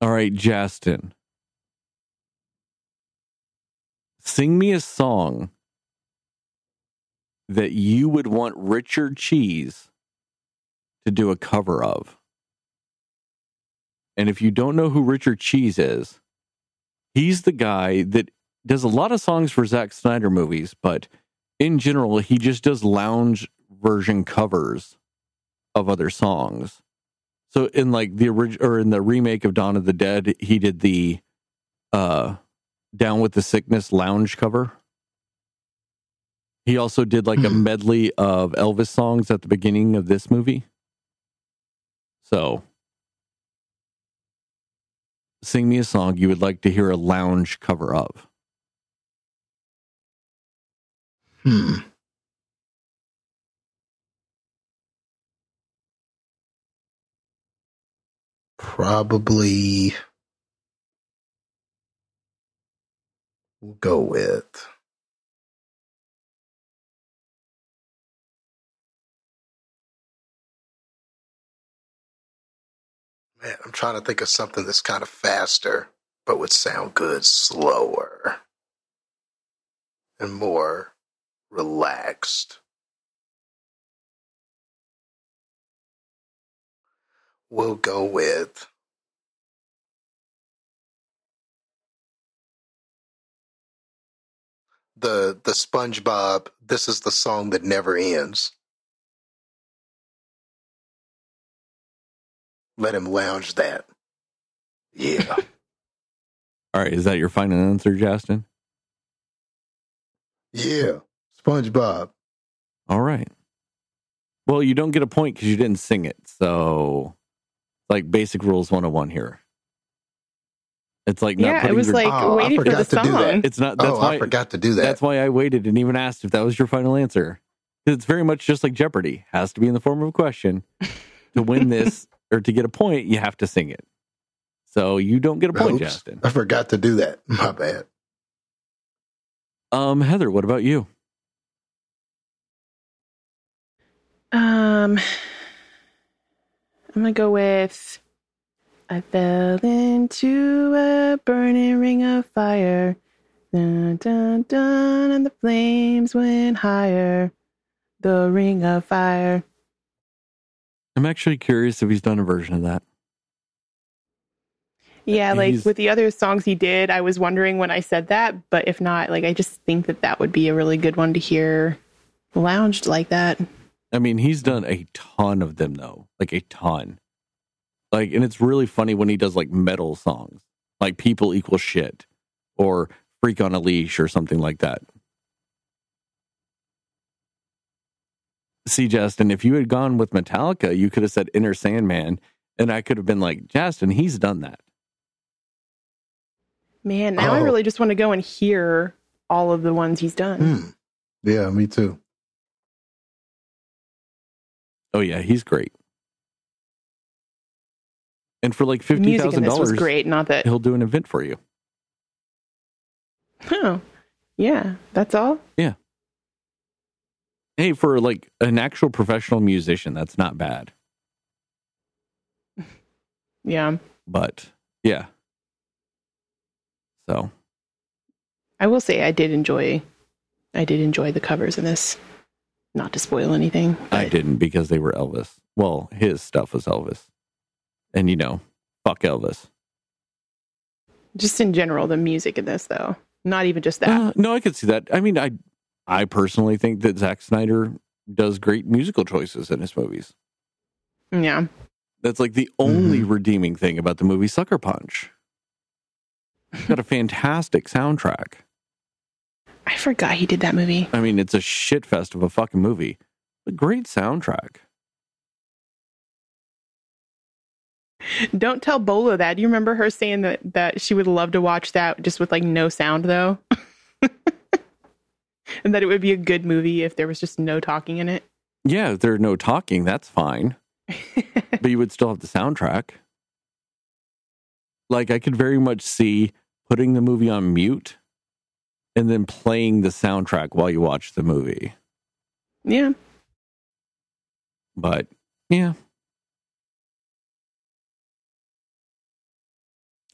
All right, Justin. Sing me a song that you would want Richard Cheese to do a cover of. And if you don't know who Richard Cheese is, he's the guy that does a lot of songs for Zack Snyder movies, but in general, he just does lounge version covers of other songs. So in like the original or in the remake of Dawn of the Dead, he did the uh Down with the Sickness lounge cover. He also did like a medley of Elvis songs at the beginning of this movie. So sing me a song you would like to hear a lounge cover of. Hmm. Probably we'll go with Man, I'm trying to think of something that's kind of faster, but would sound good slower and more relaxed. We'll go with the the SpongeBob. This is the song that never ends. Let him lounge that. Yeah. All right, is that your final answer, Justin? yeah. SpongeBob. All right. Well, you don't get a point because you didn't sing it. So, like basic rules 101 here. It's like not Yeah, it was your, like Oh, I waiting for the forgot to do that. song. it's not that's oh, why I forgot to do that. that's why I waited and even asked if that was your final answer. 'Cause It's very much just like Jeopardy. Has to be in the form of a question. to win this or to get a point, you have to sing it. So you don't get a point, Oops. Justin. I forgot to do that. My bad. Um, Heather, what about you? Um, I'm gonna go with I fell into a burning ring of fire. Dun, dun, dun, and the flames went higher. The ring of fire. I'm actually curious if he's done a version of that. Yeah, like He's- with the other songs he did, I was wondering when I said that, but if not, like I just think that that would be a really good one to hear lounged like that. I mean, he's done a ton of them though, like a ton. Like, and it's really funny when he does like metal songs, like "People Equal Shit" or "Freak on a Leash" or something like that. See, Justin, if you had gone with Metallica, you could have said "Enter Sandman," and I could have been like, "Justin, he's done that." Man, now I Oh. really just want to go and hear all of the ones he's done. Hmm. Yeah, me too. Oh yeah, he's great. And for like fifty thousand dollars, great. Not that. he'll do an event for you. Oh, yeah. That's all. Yeah. Hey, for like an actual professional musician, that's not bad. Yeah. But yeah. So I will say I did enjoy. I did enjoy the covers in this. Not to spoil anything. I didn't because they were Elvis. Well, his stuff was Elvis. And you know, fuck Elvis. Just in general, the music in this, though. Not even just that. Uh, no, I could see that. I mean, I I personally think that Zack Snyder does great musical choices in his movies. yeah. That's like the only redeeming thing about the movie Sucker Punch. It's got a fantastic soundtrack. I forgot he did that movie. I mean, it's a shit fest of a fucking movie. A great soundtrack. Don't tell Bolo that. Do you remember her saying that that she would love to watch that just with like no sound though? and that it would be a good movie if there was just no talking in it. Yeah, if there's no talking, that's fine. but you would still have the soundtrack. Like I could very much see putting the movie on mute and then playing the soundtrack while you watch the movie. yeah. But yeah.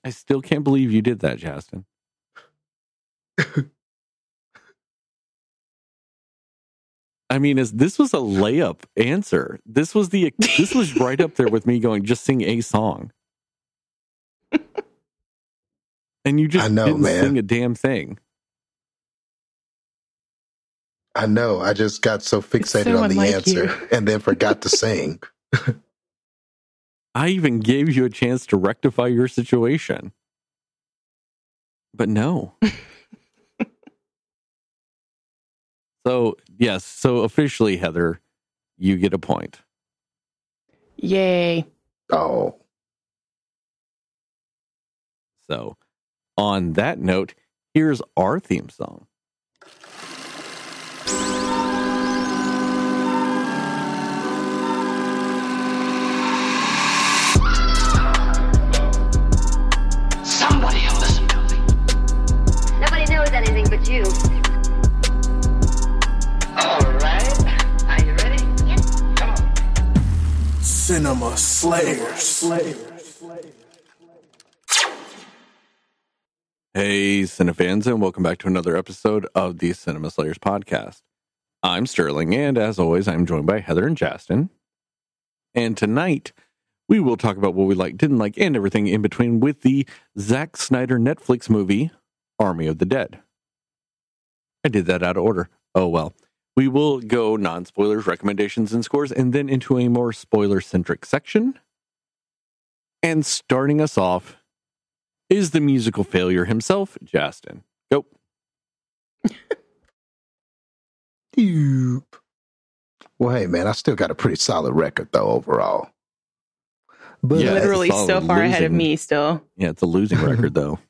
I still can't believe you did that, Justin. I mean, as this was a layup answer. This was the this was right up there with me going, just sing a song. And you just I know, didn't man. sing a damn thing. I know. I just got so fixated so on the answer you. and then forgot to sing. I even gave you a chance to rectify your situation. But no. so, yes, so officially, Heather, you get a point. Yay. Oh, So, on that note, here's our theme song. But you. All right. Are you ready? Yes. Come on. Cinema Slayers. Hey, Cinefans, and welcome back to another episode of the Cinema Slayers podcast. I'm Sterling, and as always, I'm joined by Heather and Justin. And tonight, we will talk about what we like, didn't like, and everything in between with the Zack Snyder Netflix movie, Army of the Dead. I did that out of order. Oh well. We will go non spoilers, recommendations, and scores, and then into a more spoiler centric section. And starting us off is the musical failure himself, Justin. Go. Doop. Well, hey, man, I still got a pretty solid record, though, overall. But Yeah, Literally so far ahead of me still. Yeah, it's a losing record, though.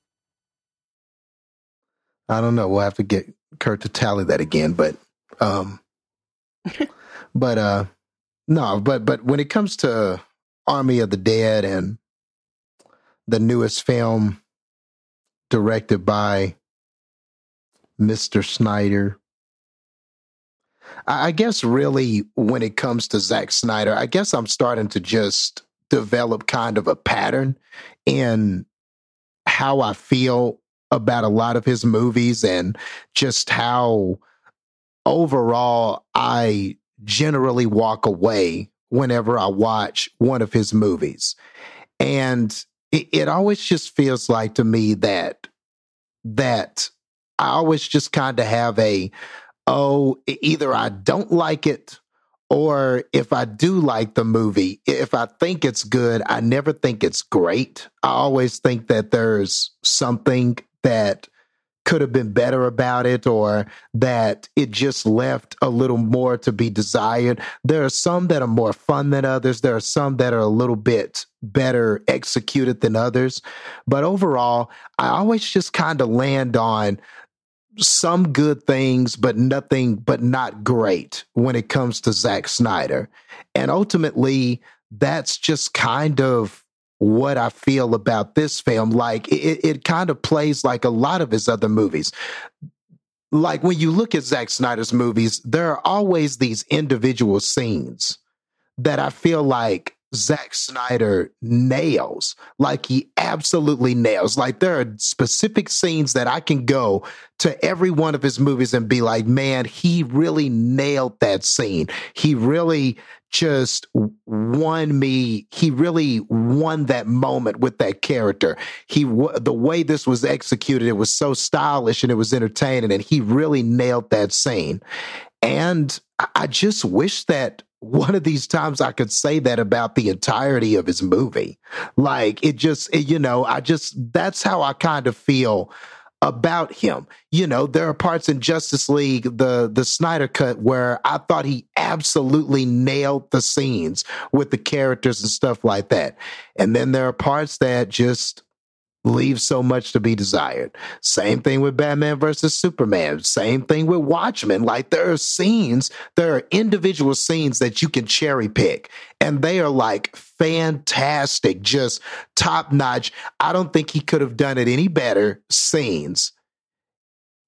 I don't know. We'll have to get Kurt to tally that again, but um but uh no, but but when it comes to Army of the Dead and the newest film directed by Mr. Snyder. I I guess really when it comes to Zack Snyder, I guess I'm starting to just develop kind of a pattern in how I feel about a lot of his movies and just how overall I generally walk away whenever I watch one of his movies. And it, it always just feels like to me that that I always just kind of have a oh either I don't like it or if I do like the movie, if I think it's good, I never think it's great. I always think that there's something that could have been better about it or that it just left a little more to be desired. There are some that are more fun than others. There are some that are a little bit better executed than others. But overall, I always just kind of land on some good things, but nothing, but not great when it comes to Zack Snyder. And ultimately, that's just kind of what I feel about this film. Like it, it kind of plays like a lot of his other movies. Like when you look at Zack Snyder's movies, there are always these individual scenes that I feel like Zack Snyder nails. Like he absolutely nails. Like there are specific scenes that I can go to every one of his movies and be like, man, he really nailed that scene. He really just won me. He really won that moment with that character. He the way this was executed, it was so stylish and it was entertaining, and he really nailed that scene. And I just wish that one of these times I could say that about the entirety of his movie. Like it just, it- you know, I just, that's how I kind of feel about him. You know, there are parts in Justice League, the the Snyder cut, where I thought he absolutely nailed the scenes with the characters and stuff like that. And then there are parts that just leave so much to be desired. Same thing with Batman versus Superman. Same thing with Watchmen. Like there are scenes, there are individual scenes that you can cherry pick, and they are like fantastic, just top notch. I don't think he could have done it any better scenes.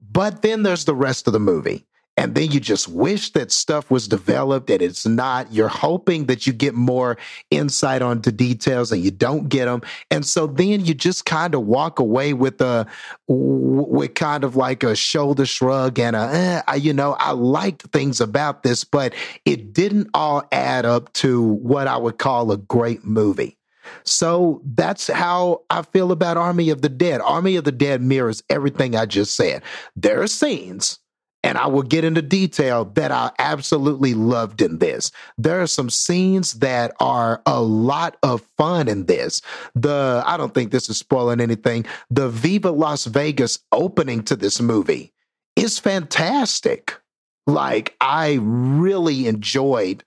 But then there's the rest of the movie. And then you just wish that stuff was developed and it's not. You're hoping that you get more insight onto details and you don't get them. And so then you just kind of walk away with a, with kind of like a shoulder shrug and a, eh, you know, I liked things about this, but it didn't all add up to what I would call a great movie. So that's how I feel about Army of the Dead. Army of the Dead mirrors everything I just said. There are scenes, and I will get into detail that I absolutely loved in this. There are some scenes that are a lot of fun in this. The I don't think this is spoiling anything. The Viva Las Vegas opening to this movie is fantastic. Like I really enjoyed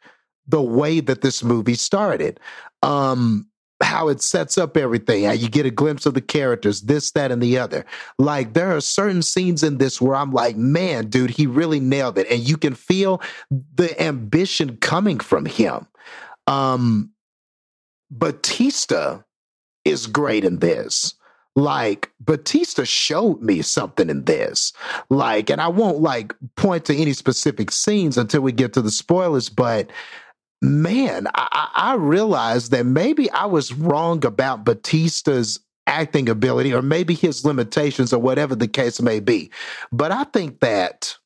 the way that this movie started. Um how it sets up everything, how you get a glimpse of the characters, this, that, and the other. Like there are certain scenes in this where I'm like, man, dude, he really nailed it. And you can feel the ambition coming from him. Um Batista is great in this. Like Batista showed me something in this. Like, and I won't like point to any specific scenes until we get to the spoilers, but man, I, I realized that maybe I was wrong about Batista's acting ability or maybe his limitations or whatever the case may be. But I think that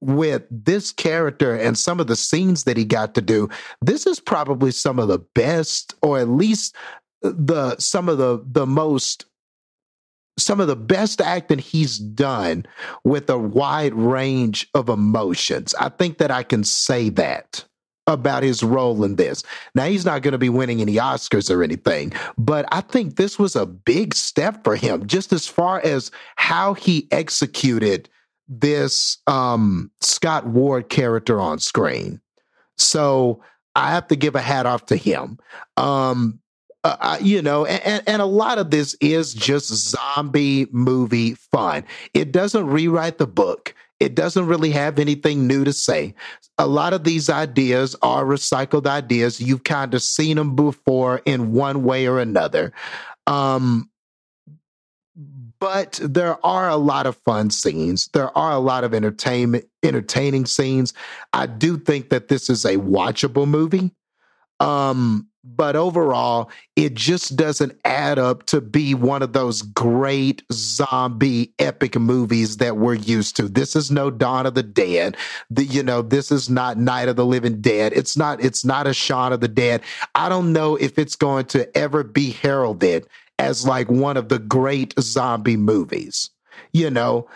with this character and some of the scenes that he got to do, this is probably some of the best, or at least the some of the the most some of the best acting he's done with a wide range of emotions. I think that I can say that about his role in this. Now, he's not going to be winning any Oscars or anything, but I think this was a big step for him, just as far as how he executed this um, Scott Ward character on screen. So I have to give a hat off to him. Um, uh, you know, and, and a lot of this is just zombie movie fun. It doesn't rewrite the book. It doesn't really have anything new to say. A lot of these ideas are recycled ideas. You've kind of seen them before in one way or another. Um, but there are a lot of fun scenes. There are a lot of entertainment, entertaining scenes. I do think that this is a watchable movie. Um, but overall, it just doesn't add up to be one of those great zombie epic movies that we're used to. This is no Dawn of the Dead. The, you know, this is not Night of the Living Dead. It's not. It's not a Shaun of the Dead. I don't know if it's going to ever be heralded as like one of the great zombie movies you know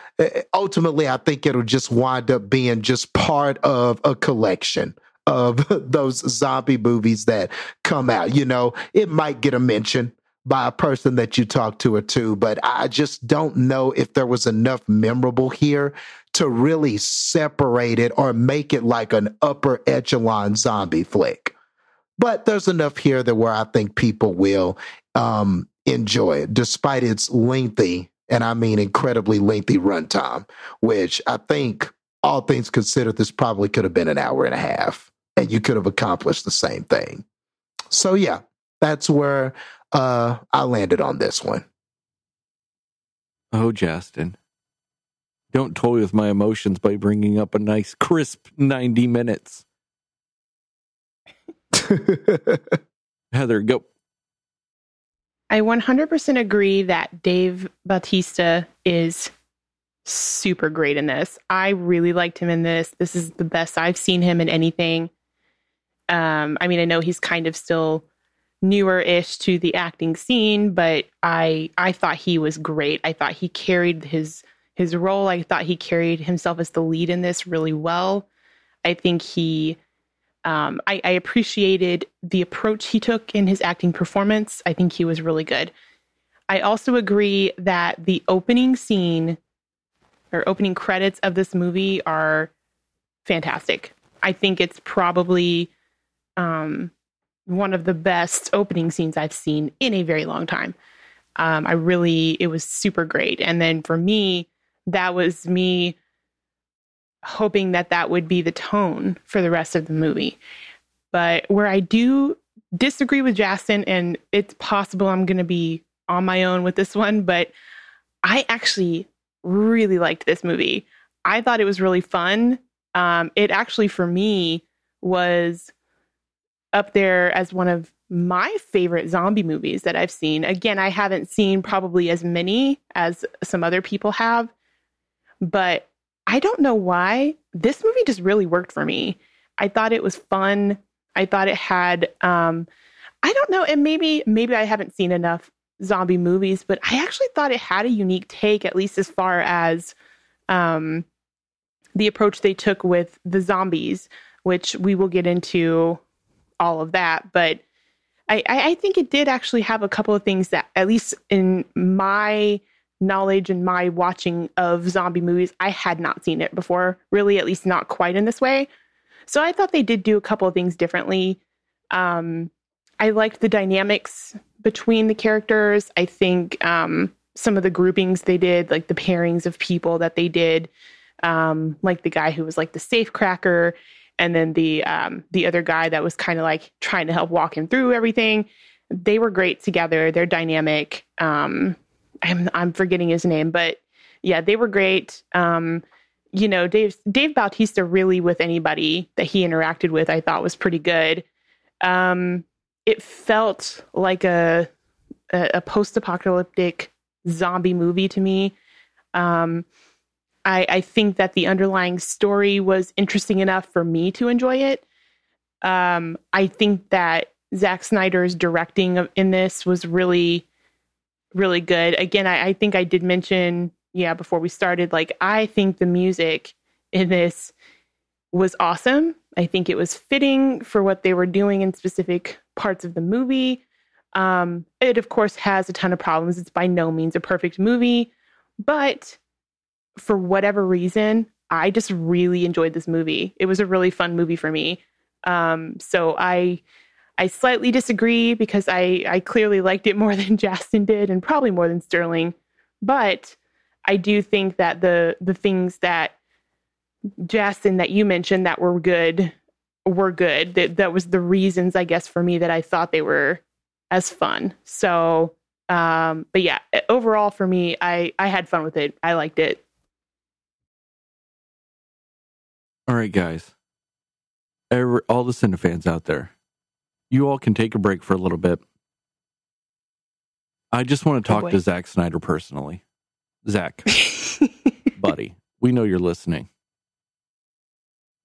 ultimately i think it'll just wind up being just part of a collection of those zombie movies that come out. You know, it might get a mention by a person that you talk to or two, but I just don't know if there was enough memorable here to really separate it or make it like an upper echelon zombie flick. But there's enough here that where I think people will um, enjoy it, despite its lengthy, and I mean incredibly lengthy runtime, which I think all things considered, this probably could have been an hour and a half and you could have accomplished the same thing. So yeah, that's where uh, I landed on this one. Oh, Justin. Don't toy with my emotions by bringing up a nice crisp 90 minutes. Heather, go. I 100% agree that Dave Bautista is super great in this. I really liked him in this. This is the best I've seen him in anything. Um, I mean, I know he's kind of still newer-ish to the acting scene, but I I thought he was great. I thought he carried his his role. I thought he carried himself as the lead in this really well. I think he um, I, I appreciated the approach he took in his acting performance. I think he was really good. I also agree that the opening scene or opening credits of this movie are fantastic. I think it's probably um, one of the best opening scenes I've seen in a very long time. Um, I really, it was super great. And then for me, that was me hoping that that would be the tone for the rest of the movie. But where I do disagree with Justin, and it's possible I'm going to be on my own with this one, but I actually really liked this movie. I thought it was really fun. Um, it actually, for me, was up there as one of my favorite zombie movies that I've seen. Again, I haven't seen probably as many as some other people have, but I don't know why this movie just really worked for me. I thought it was fun. I thought it had um I don't know, and maybe maybe I haven't seen enough zombie movies, but I actually thought it had a unique take at least as far as um the approach they took with the zombies, which we will get into all of that, but I, I think it did actually have a couple of things that, at least in my knowledge and my watching of zombie movies, I had not seen it before, really, at least not quite in this way. So I thought they did do a couple of things differently. Um, I liked the dynamics between the characters. I think um, some of the groupings they did, like the pairings of people that they did, um, like the guy who was like the safe cracker, and then the um, the other guy that was kind of like trying to help walk him through everything. They were great together. They're dynamic. Um, I'm I'm forgetting his name, but yeah, they were great. Um, you know, Dave Dave Bautista really with anybody that he interacted with, I thought was pretty good. Um, it felt like a a, a post apocalyptic zombie movie to me. Um, I, I think that the underlying story was interesting enough for me to enjoy it. Um, I think that Zack Snyder's directing in this was really, really good. Again, I, I think I did mention, yeah, before we started, like, I think the music in this was awesome. I think it was fitting for what they were doing in specific parts of the movie. Um, it, of course, has a ton of problems. It's by no means a perfect movie, but for whatever reason, I just really enjoyed this movie. It was a really fun movie for me. Um, so I I slightly disagree because I I clearly liked it more than Justin did, and probably more than Sterling. But I do think that the the things that Justin that you mentioned that were good were good. That that was the reasons I guess for me that I thought they were as fun. So um but yeah, overall for me I I had fun with it. I liked it. All right, guys. Every, all the Cinefans out there, you all can take a break for a little bit. I just want to talk to Zack Snyder personally. Zack, buddy, we know you're listening.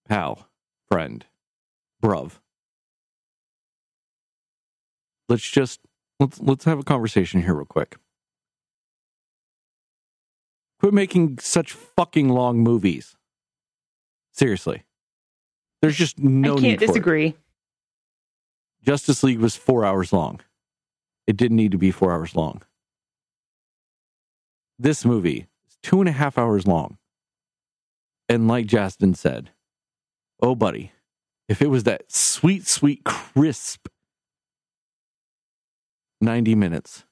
Pal, friend, bruv. Let's just let's let's have a conversation here real quick. Quit making such fucking long movies. Seriously. There's just no I need can't for it. disagree. Justice League was four hours long. It didn't need to be four hours long. This movie is two and a half hours long. And like Justin said, oh, buddy, if it was that sweet, sweet, crisp 90 minutes,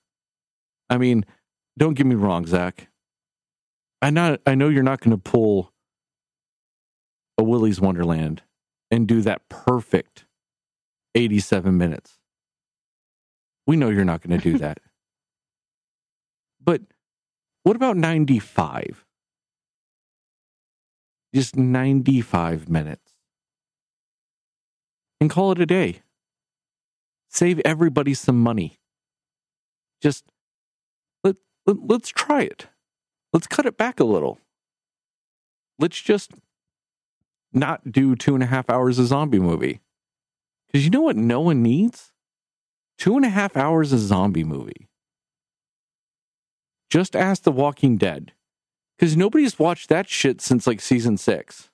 I mean, don't get me wrong, Zack. I, not, I know you're not going to pull a Willy's Wonderland and do that perfect 87 minutes. We know you're not going to do that. but what about 95? Just 95 minutes. And call it a day. Save everybody some money. Just let, let let's try it. Let's cut it back a little. Let's just not do two and a half hours of zombie movie. Because you know what no one needs? Two and a half hours of zombie movie. Just ask The Walking Dead. Because nobody's watched that shit since like season six.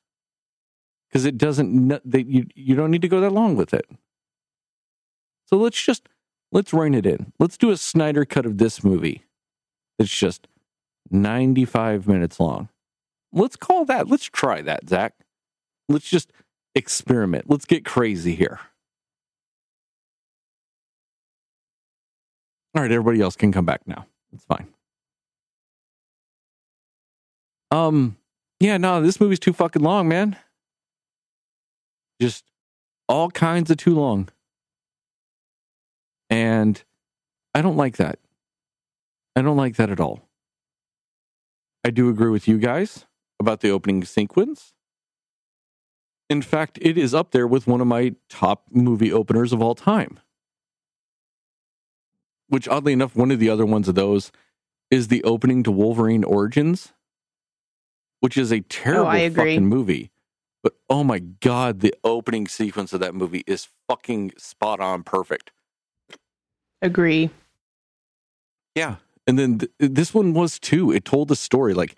Because it doesn't, they, you, you don't need to go that long with it. So let's just, let's rein it in. Let's do a Snyder cut of this movie. It's just 95 minutes long. Let's call that, let's try that, Zack. Let's just experiment. Let's get crazy here. All right, everybody else can come back now. It's fine. Um, yeah, no, this movie's too fucking long, man. Just all kinds of too long. And I don't like that. I don't like that at all. I do agree with you guys. about the opening sequence. In fact, it is up there with one of my top movie openers of all time. Which, oddly enough, one of the other ones of those is the opening to Wolverine Origins, which is a terrible agree. fucking movie. But oh my god, the opening sequence of that movie is fucking spot on perfect. Agree. Yeah. And then th- this one was too. It told a story. Like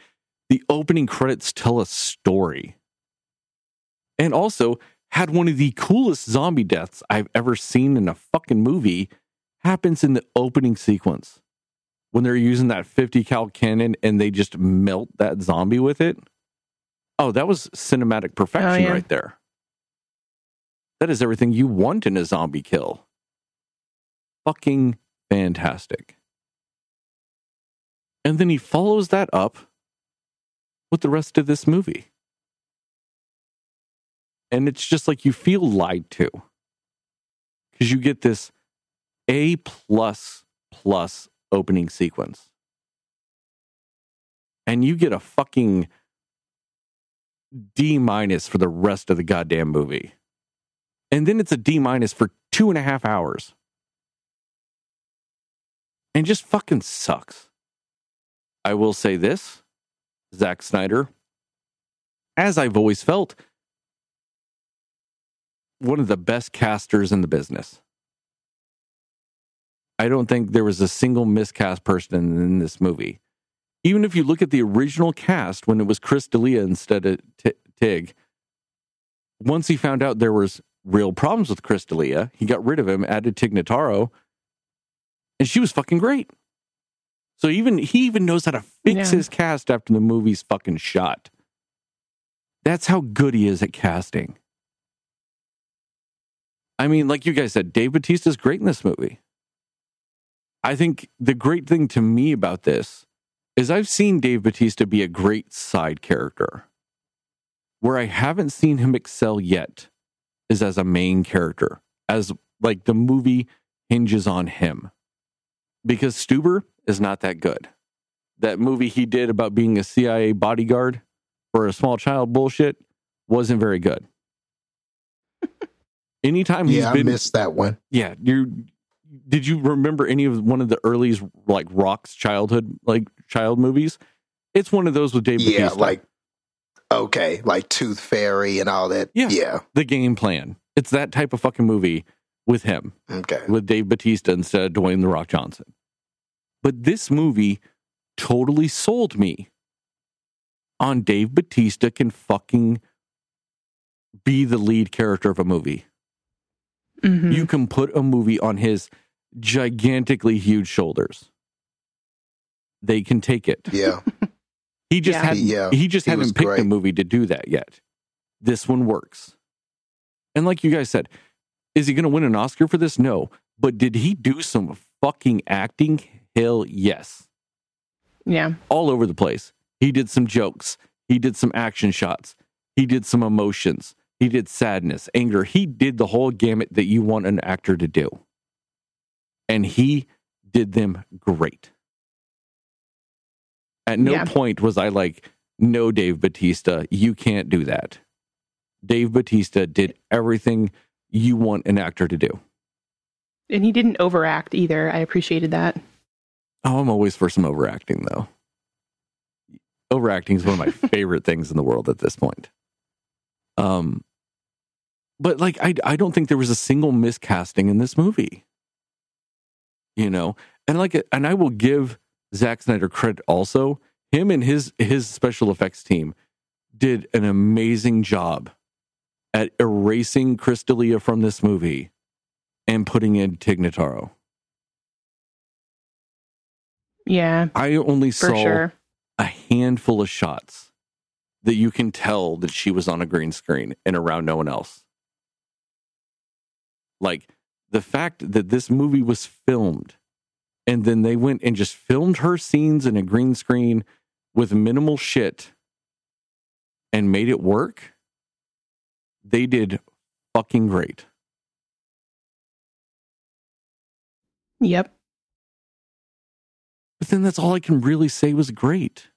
the opening credits tell a story. And also had one of the coolest zombie deaths I've ever seen in a fucking movie happens in the opening sequence. When they're using that 50 cal cannon and they just melt that zombie with it. Oh, that was cinematic perfection yeah. right there. That is everything you want in a zombie kill. Fucking fantastic. And then he follows that up with the rest of this movie. And it's just like you feel lied to. Because you get this A plus plus opening sequence. And you get a fucking D minus for the rest of the goddamn movie. And then it's a D minus for two and a half hours. And just fucking sucks. I will say this Zack Snyder, as I've always felt, one of the best casters in the business. I don't think there was a single miscast person in this movie. Even if you look at the original cast when it was Chris D'Elia instead of T- Tig, once he found out there was real problems with Chris D'Elia, he got rid of him, added Tig Notaro, and she was fucking great. So even he even knows how to fix Yeah. his cast after the movie's fucking shot. That's how good he is at casting. I mean, like you guys said, Dave Bautista's great in this movie. I think the great thing to me about this is I've seen Dave Batista be a great side character. Where I haven't seen him excel yet is as a main character, as like the movie hinges on him. Because Stuber is not that good. That movie he did about being a CIA bodyguard for a small child bullshit wasn't very good. Anytime he's Yeah, I missed that one. yeah, you did you remember any of one of the earliest like Rock's childhood like child movies? It's one of those with Dave Yeah, Bautista. like okay, like Tooth Fairy and all that. Yeah. Yeah. the game plan. It's that type of fucking movie with him, Okay. with Dave Batista instead of Dwayne the Rock Johnson. But this movie totally sold me on Dave Batista can fucking be the lead character of a movie. Mhm. You can put a movie on his gigantically huge shoulders. They can take it. Yeah. He just Yeah. hadn't Yeah, he just he hadn't was picked a movie to do that yet. This one works. And like you guys said, is he going to win an Oscar for this? No. But did he do some fucking acting? Hell yes. yeah. All over the place. He did some jokes. He did some action shots. He did some emotions. He did sadness, anger. He did the whole gamut that you want an actor to do. And he did them great. At no Yeah. point was I like, no, Dave Batista, you can't do that. Dave Batista did everything you want an actor to do. And he didn't overact either. I appreciated that. Oh, I'm always for some overacting, though. Overacting is one of my favorite things in the world at this point. Um, but like, I I don't think there was a single miscasting in this movie. You know, and like, and I will give Zack Snyder credit also. Him and his his special effects team did an amazing job at erasing Chris D'Elia from this movie and putting in Tig Notaro. Yeah, I only saw sure. a handful of shots that you can tell that she was on a green screen and around no one else. Like the fact that this movie was filmed and then they went and just filmed her scenes in a green screen with minimal shit and made it work. They did fucking great. Yep. But then that's all I can really say was great.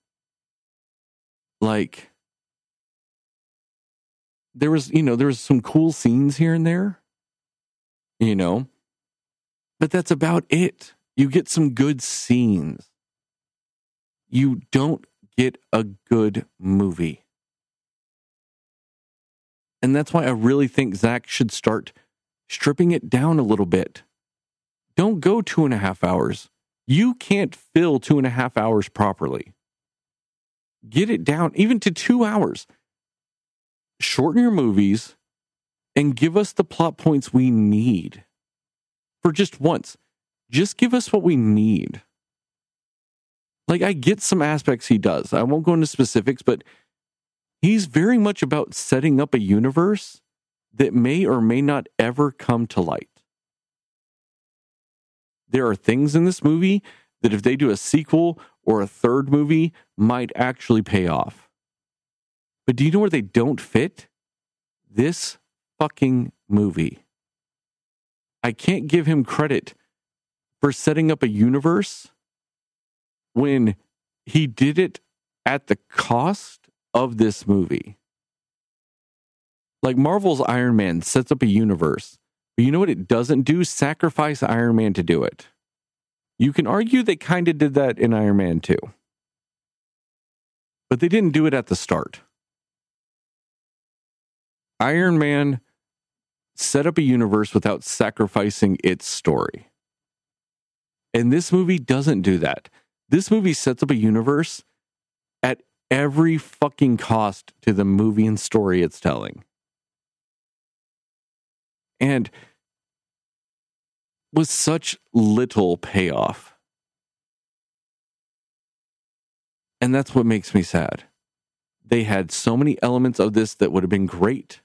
Like, there was, you know, there was some cool scenes here and there, you know, but that's about it. You get some good scenes. You don't get a good movie. And that's why I really think Zack should start stripping it down a little bit. Don't go two and a half hours. You can't fill two and a half hours properly. Get it down even to two hours. Shorten your movies and give us the plot points we need for just once. Just give us what we need. Like, I get some aspects he does. I won't go into specifics, but he's very much about setting up a universe that may or may not ever come to light. There are things in this movie that, if they do a sequel or a third movie, might actually pay off. But do you know where they don't fit? This fucking movie. I can't give him credit for setting up a universe when he did it at the cost of this movie. Like Marvel's Iron Man sets up a universe, but you know what it doesn't do? Sacrifice Iron Man to do it. You can argue they kind of did that in Iron Man 2. But they didn't do it at the start. Iron Man set up a universe without sacrificing its story. And this movie doesn't do that. This movie sets up a universe at every fucking cost to the movie and story it's telling. And with such little payoff. And that's what makes me sad. They had so many elements of this that would have been great,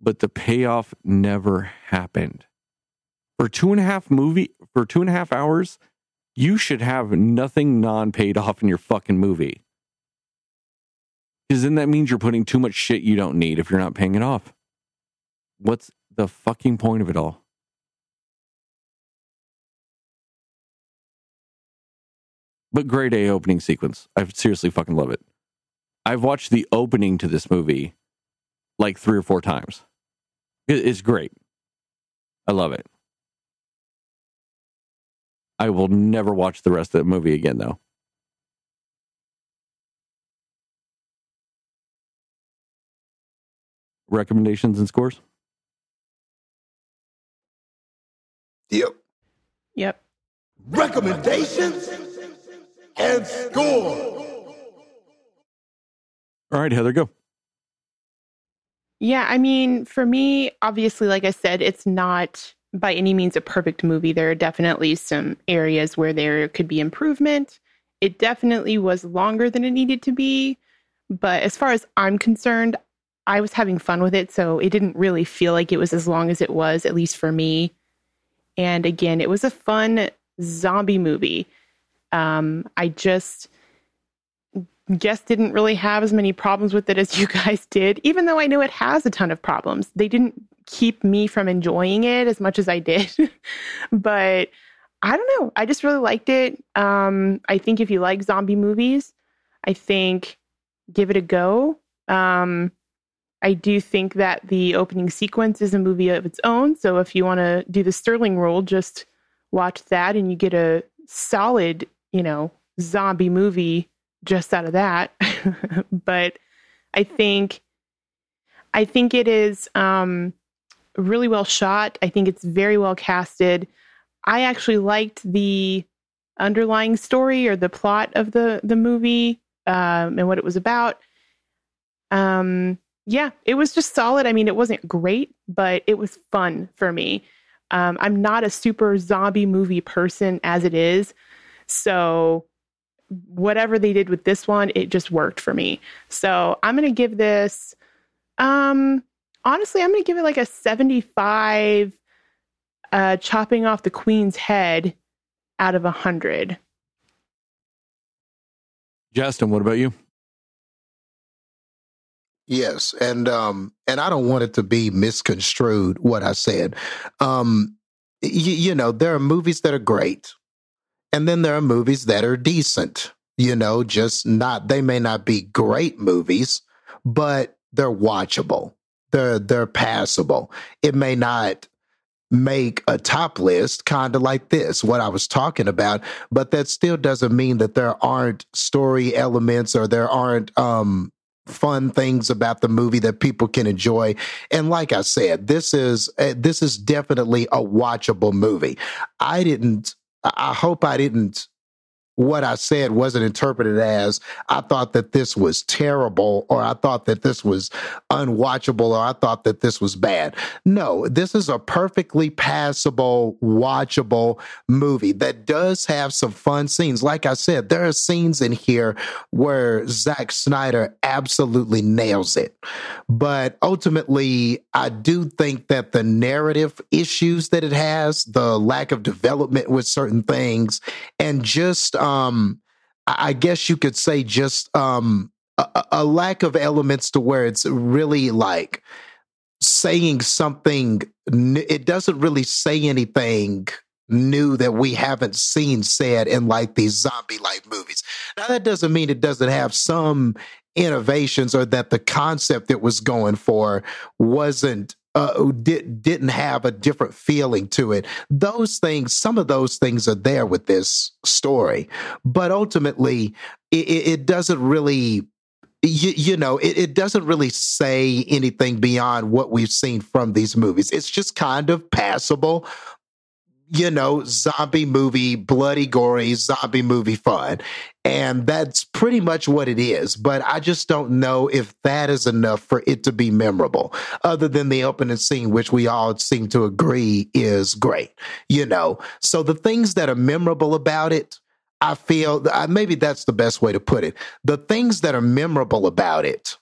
but the payoff never happened. For two and a half movie, for two and a half hours, you should have nothing non paid off in your fucking movie. Because then that means you're putting too much shit you don't need if you're not paying it off. What's the fucking point of it all? But grade A opening sequence. I seriously fucking love it. I've watched the opening to this movie like three or four times. It's great. I love it. I will never watch the rest of the movie again, though. Recommendations and scores? Yep. Yep. recommendations and score. All right, Heather, go. Yeah, I mean, for me, obviously, like I said, it's not by any means a perfect movie. There are definitely some areas where there could be improvement. It definitely was longer than it needed to be. But as far as I'm concerned, I was having fun with it. So it didn't really feel like it was as long as it was, at least for me. And again, it was a fun zombie movie. Um, I just guess didn't really have as many problems with it as you guys did, even though I know it has a ton of problems. They didn't keep me from enjoying it as much as I did. but I don't know. I just really liked it. Um, I think if you like zombie movies, I think give it a go. Um, I do think that the opening sequence is a movie of its own. So if you want to do the Sterling rule, just watch that and you get a solid, you know, zombie movie just out of that. but I think I think it is um, really well shot. I think it's very well casted. I actually liked the underlying story or the plot of the the movie um, and what it was about. Um, yeah, it was just solid. I mean, it wasn't great, but it was fun for me. Um, I'm not a super zombie movie person as it is, so whatever they did with this one, it just worked for me. So I'm gonna give this. Um, honestly, I'm gonna give it like a 75. Uh, chopping off the queen's head out of a hundred. Justin, what about you? Yes, and um, and I don't want it to be misconstrued what I said. Um, y- you know, there are movies that are great, and then there are movies that are decent. You know, just not they may not be great movies, but they're watchable. they're they're passable. It may not make a top list kind of like this what i was talking about but that still doesn't mean that there aren't story elements or there aren't um fun things about the movie that people can enjoy and like i said this is uh, this is definitely a watchable movie i didn't i hope i didn't what I said wasn't interpreted as I thought that this was terrible or I thought that this was unwatchable or I thought that this was bad. No, this is a perfectly passable, watchable movie that does have some fun scenes. Like I said, there are scenes in here where Zack Snyder absolutely nails it. But ultimately, I do think that the narrative issues that it has, the lack of development with certain things, and just um I guess you could say just um a, a lack of elements to where it's really like saying something it doesn't really say anything new that we haven't seen said in like these zombie like movies. Now that doesn't mean it doesn't have some innovations or that the concept it was going for wasn't uh, did, didn't have a different feeling to it. Those things, some of those things are there with this story, but ultimately, it, it doesn't really. You, you know, it, it doesn't really say anything beyond what we've seen from these movies. It's just kind of passable, you know, zombie movie, bloody, gory zombie movie fun. And that's pretty much what it is. But I just don't know if that is enough for it to be memorable, other than the opening scene, which we all seem to agree is great, you know. So the things that are memorable about it, I feel uh, maybe that's the best way to put it. The things that are memorable about it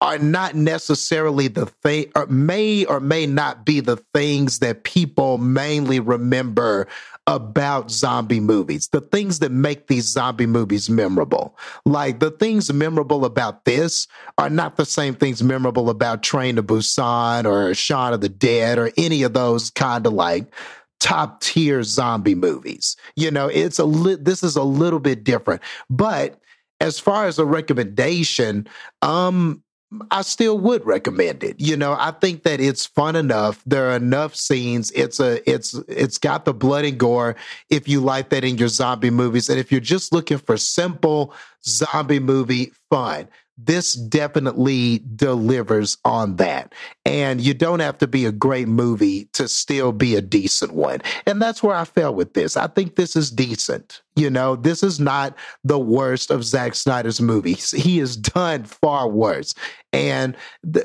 are not necessarily the thing or may or may not be the things that people mainly remember about zombie movies. The things that make these zombie movies memorable. Like the things memorable about this are not the same things memorable about train to busan or shaun of the dead or any of those kind of like top tier zombie movies. You know it's a li- this is a little bit different. But as far as a recommendation um I still would recommend it. You know, I think that it's fun enough. There are enough scenes. It's a it's it's got the blood and gore if you like that in your zombie movies. And if you're just looking for simple zombie movie fun, this definitely delivers on that. And you don't have to be a great movie to still be a decent one. And that's where I fell with this. I think this is decent. You know, this is not the worst of Zack Snyder's movies. He has done far worse. And,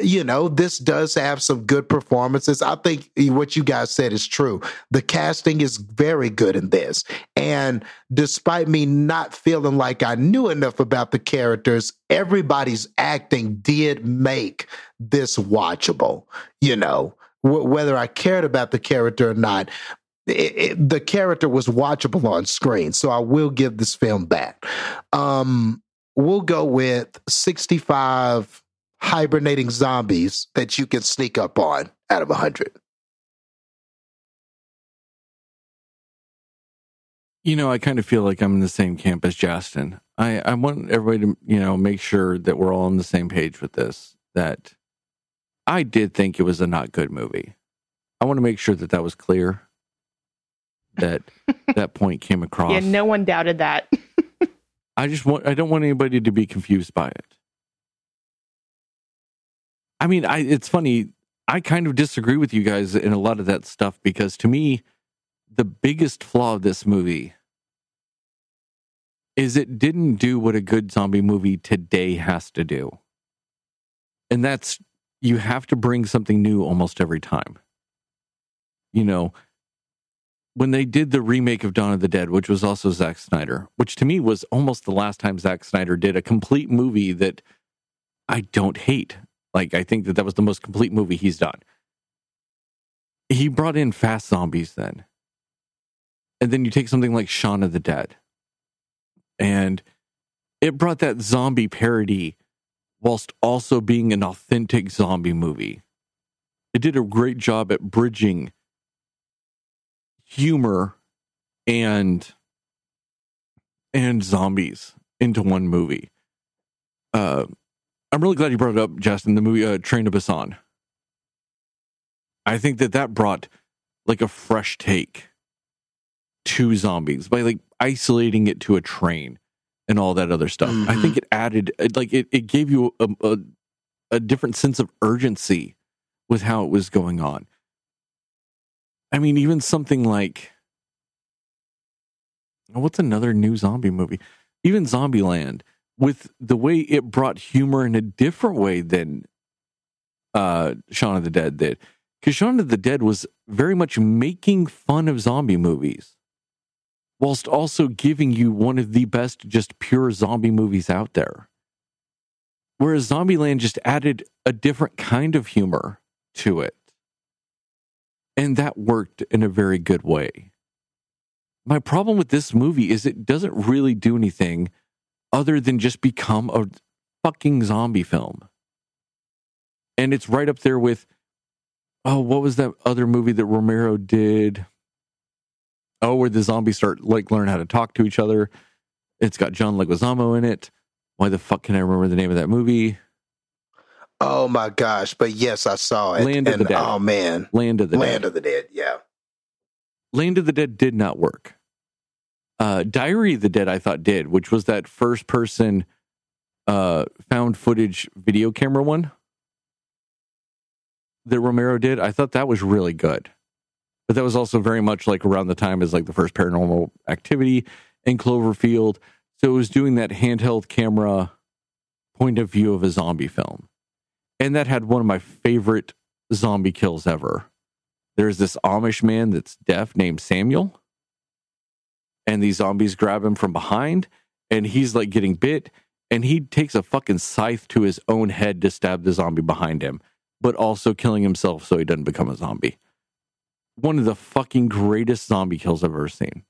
you know, this does have some good performances. I think what you guys said is true. The casting is very good in this. And despite me not feeling like I knew enough about the characters, everybody's acting did make this watchable, you know, whether I cared about the character or not. It, it, the character was watchable on screen, so I will give this film that. Um, we'll go with 65 hibernating zombies that you can sneak up on out of 100. You know, I kind of feel like I'm in the same camp as Justin. I, I want everybody to, you know, make sure that we're all on the same page with this. That I did think it was a not good movie. I want to make sure that that was clear. That that point came across. Yeah, no one doubted that. I just want I don't want anybody to be confused by it. I mean, I it's funny. I kind of disagree with you guys in a lot of that stuff because to me, the biggest flaw of this movie is it didn't do what a good zombie movie today has to do. And that's you have to bring something new almost every time. You know, when they did the remake of Dawn of the Dead, which was also Zack Snyder, which to me was almost the last time Zack Snyder did a complete movie that I don't hate. Like, I think that that was the most complete movie he's done. He brought in fast zombies then. And then you take something like Shaun of the Dead, and it brought that zombie parody whilst also being an authentic zombie movie. It did a great job at bridging humor and and zombies into one movie. Uh, I'm really glad you brought it up, Justin. The movie uh, Train to Busan. I think that that brought like a fresh take to zombies by like isolating it to a train and all that other stuff. I think it added like it, it gave you a, a a different sense of urgency with how it was going on. I mean, even something like what's another new zombie movie? Even Zombieland, with the way it brought humor in a different way than uh Shaun of the Dead did. Because Shaun of the Dead was very much making fun of zombie movies, whilst also giving you one of the best just pure zombie movies out there. Whereas Zombieland just added a different kind of humor to it. And that worked in a very good way. My problem with this movie is it doesn't really do anything other than just become a fucking zombie film. And it's right up there with, oh, what was that other movie that Romero did? Oh, where the zombies start like learn how to talk to each other. It's got John Leguizamo in it. Why the fuck can I remember the name of that movie? Oh my gosh! But yes, I saw it. Land of the Dead. Oh man, Land of the Land Dead. of the Dead. Yeah. Land of the Dead did not work. Uh, Diary of the Dead, I thought did, which was that first person uh, found footage video camera one that Romero did. I thought that was really good. But that was also very much like around the time as like the first paranormal activity in Cloverfield. So it was doing that handheld camera point of view of a zombie film. And that had one of my favorite zombie kills ever. There's this Amish man that's deaf named Samuel. And these zombies grab him from behind and he's like getting bit and he takes a fucking scythe to his own head to stab the zombie behind him, but also killing himself so he doesn't become a zombie. One of the fucking greatest zombie kills I've ever seen.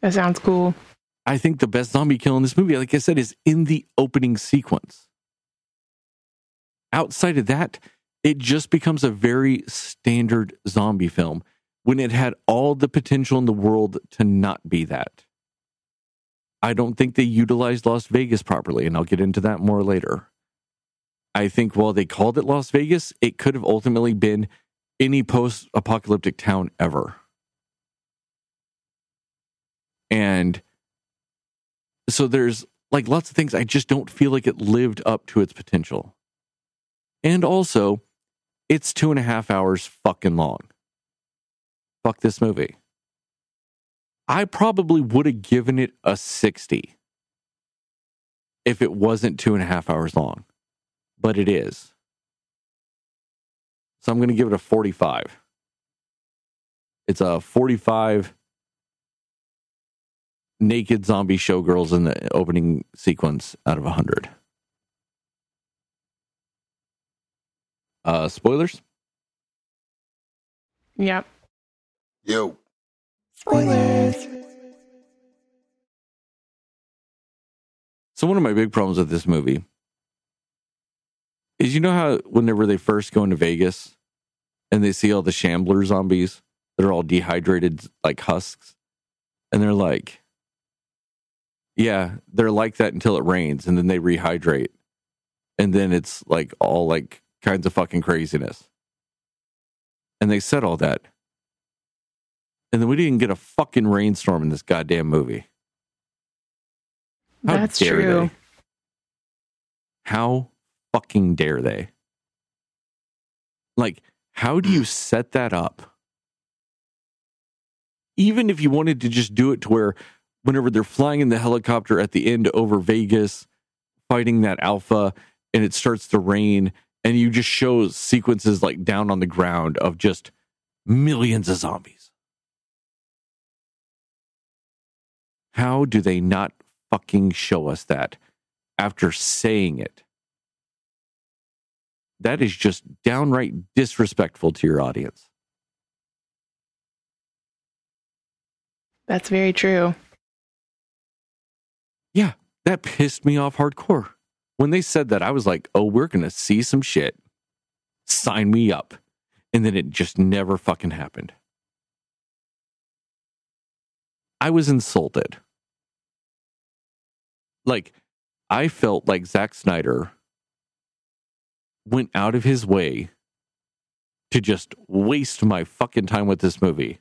That sounds cool. I think the best zombie kill in this movie, like I said, is in the opening sequence. Outside of that, it just becomes a very standard zombie film when it had all the potential in the world to not be that. I don't think they utilized Las Vegas properly, and I'll get into that more later. I think while they called it Las Vegas, it could have ultimately been any post apocalyptic town ever. And so there's like lots of things I just don't feel like it lived up to its potential. And also, it's two and a half hours fucking long. Fuck this movie. I probably would have given it a 60 if it wasn't two and a half hours long, but it is. So I'm going to give it a 45. It's a 45 naked zombie showgirls in the opening sequence out of 100. Uh, spoilers? Yep. Yo. Spoilers. So one of my big problems with this movie is you know how whenever they first go into Vegas and they see all the shambler zombies that are all dehydrated like husks and they're like yeah, they're like that until it rains and then they rehydrate. And then it's like all like kinds of fucking craziness. And they said all that. And then we didn't get a fucking rainstorm in this goddamn movie. How That's dare true. they? How fucking dare they? Like, how do you set that up? Even if you wanted to just do it to where whenever they're flying in the helicopter at the end over Vegas, fighting that alpha, and it starts to rain, and you just show sequences like down on the ground of just millions of zombies. How do they not fucking show us that after saying it? That is just downright disrespectful to your audience. That's very true. Yeah, that pissed me off hardcore. When they said that, I was like, oh, we're going to see some shit. Sign me up. And then it just never fucking happened. I was insulted. Like, I felt like Zack Snyder went out of his way to just waste my fucking time with this movie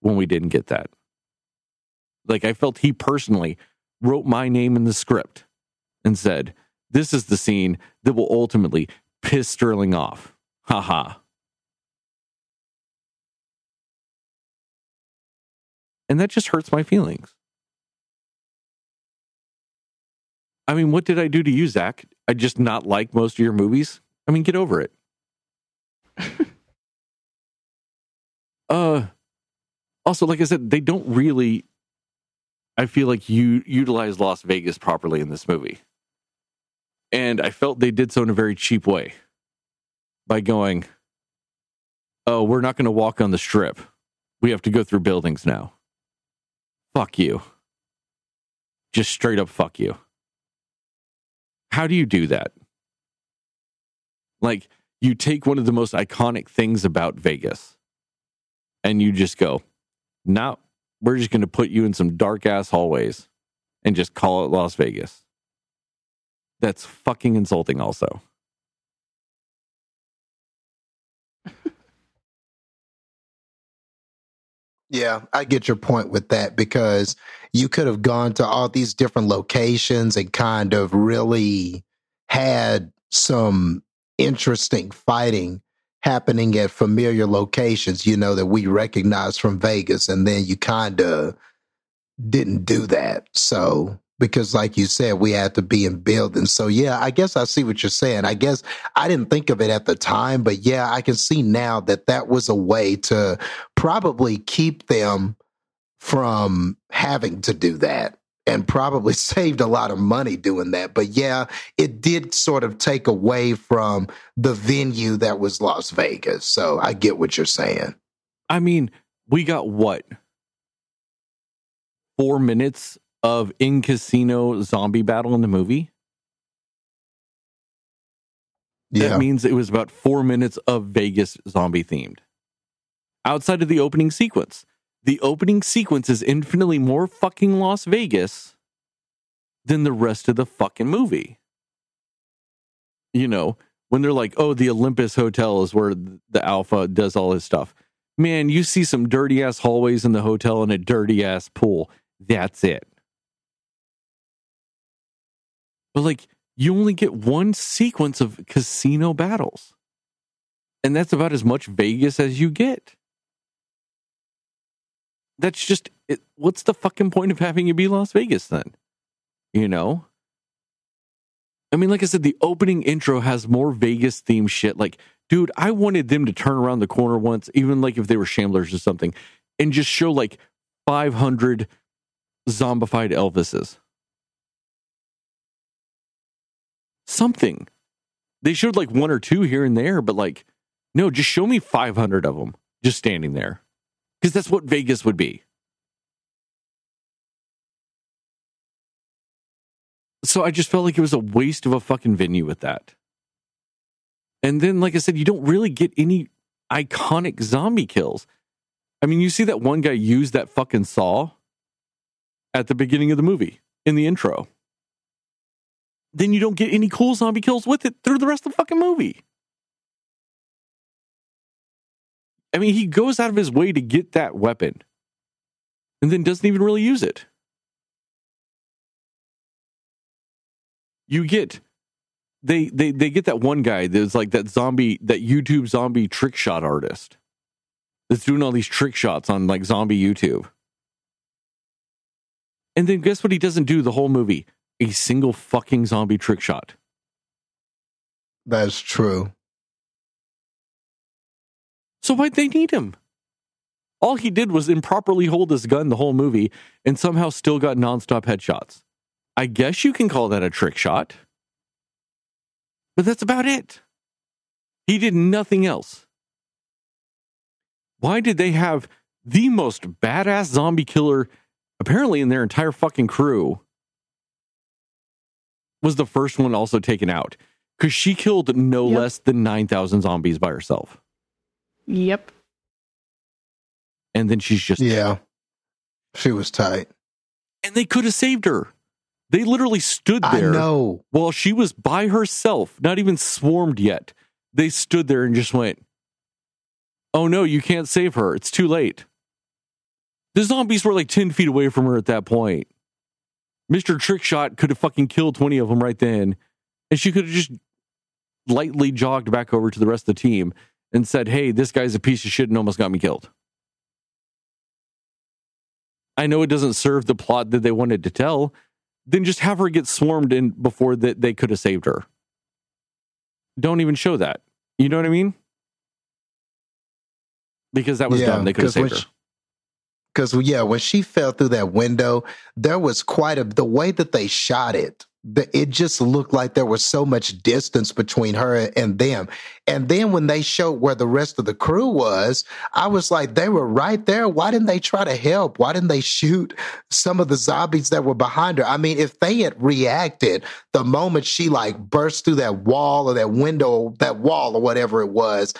when we didn't get that. Like, I felt he personally wrote my name in the script and said, This is the scene that will ultimately piss Sterling off. Ha ha. And that just hurts my feelings. I mean, what did I do to you, Zack? I just not like most of your movies? I mean, get over it. uh also, like I said, they don't really I feel like you utilize Las Vegas properly in this movie. And I felt they did so in a very cheap way by going, Oh, we're not going to walk on the strip. We have to go through buildings now. Fuck you. Just straight up fuck you. How do you do that? Like, you take one of the most iconic things about Vegas and you just go, now we're just going to put you in some dark ass hallways and just call it Las Vegas. That's fucking insulting, also. Yeah, I get your point with that because you could have gone to all these different locations and kind of really had some interesting fighting happening at familiar locations, you know, that we recognize from Vegas. And then you kind of didn't do that. So, because like you said, we had to be in buildings. So, yeah, I guess I see what you're saying. I guess I didn't think of it at the time, but yeah, I can see now that that was a way to probably keep them from having to do that and probably saved a lot of money doing that. But yeah, it did sort of take away from the venue that was Las Vegas. So I get what you're saying. I mean, we got what? Four minutes of in casino zombie battle in the movie? Yeah. That means it was about four minutes of Vegas zombie themed. Outside of the opening sequence. The opening sequence is infinitely more fucking Las Vegas than the rest of the fucking movie. You know, when they're like, oh, the Olympus Hotel is where the Alpha does all his stuff. Man, you see some dirty ass hallways in the hotel and a dirty ass pool. That's it. But like, you only get one sequence of casino battles. And that's about as much Vegas as you get. That's just, it, what's the fucking point of having you be Las Vegas then? You know? I mean, like I said, the opening intro has more Vegas themed shit. Like, dude, I wanted them to turn around the corner once, even like if they were shamblers or something, and just show like 500 zombified Elvises. Something. They showed like one or two here and there, but like, no, just show me 500 of them just standing there. Because that's what Vegas would be. So I just felt like it was a waste of a fucking venue with that. And then, like I said, you don't really get any iconic zombie kills. I mean, you see that one guy use that fucking saw at the beginning of the movie in the intro. Then you don't get any cool zombie kills with it through the rest of the fucking movie. I mean, he goes out of his way to get that weapon and then doesn't even really use it. You get they they they get that one guy that's like that zombie that YouTube zombie trick shot artist that's doing all these trick shots on like zombie YouTube. And then guess what he doesn't do the whole movie? A single fucking zombie trick shot. That's true. So why'd they need him? All he did was improperly hold his gun the whole movie and somehow still got nonstop headshots. I guess you can call that a trick shot. But that's about it. He did nothing else. Why did they have the most badass zombie killer, apparently in their entire fucking crew, was the first one also taken out? Because she killed no Yep. less than 9,000 zombies by herself. Yep. And then she's just Yeah. She was tight. and they could have saved her. They literally stood I there know. while she was by herself, not even swarmed yet, they stood there and just went, Oh no, you can't save her. It's too late. The zombies were like 10 feet away from her at that point. Mr. Trickshot could have fucking killed 20 of them right then. And she could have just lightly jogged back over to the rest of the team and said, Hey, this guy's a piece of shit and almost got me killed. I know it doesn't serve the plot that they wanted to tell. Then just have her get swarmed in before that they could have saved her. Don't even show that. You know what I mean? Because that was dumb. They could have saved her. Because yeah, when she fell through that window, there was quite a the way that they shot it the, it just looked like there was so much distance between her and them. And then when they showed where the rest of the crew was, I was like, they were right there. Why didn't they try to help? Why didn't they shoot some of the zombies that were behind her? I mean, if they had reacted the moment she like burst through that wall or that window, that wall or whatever it was,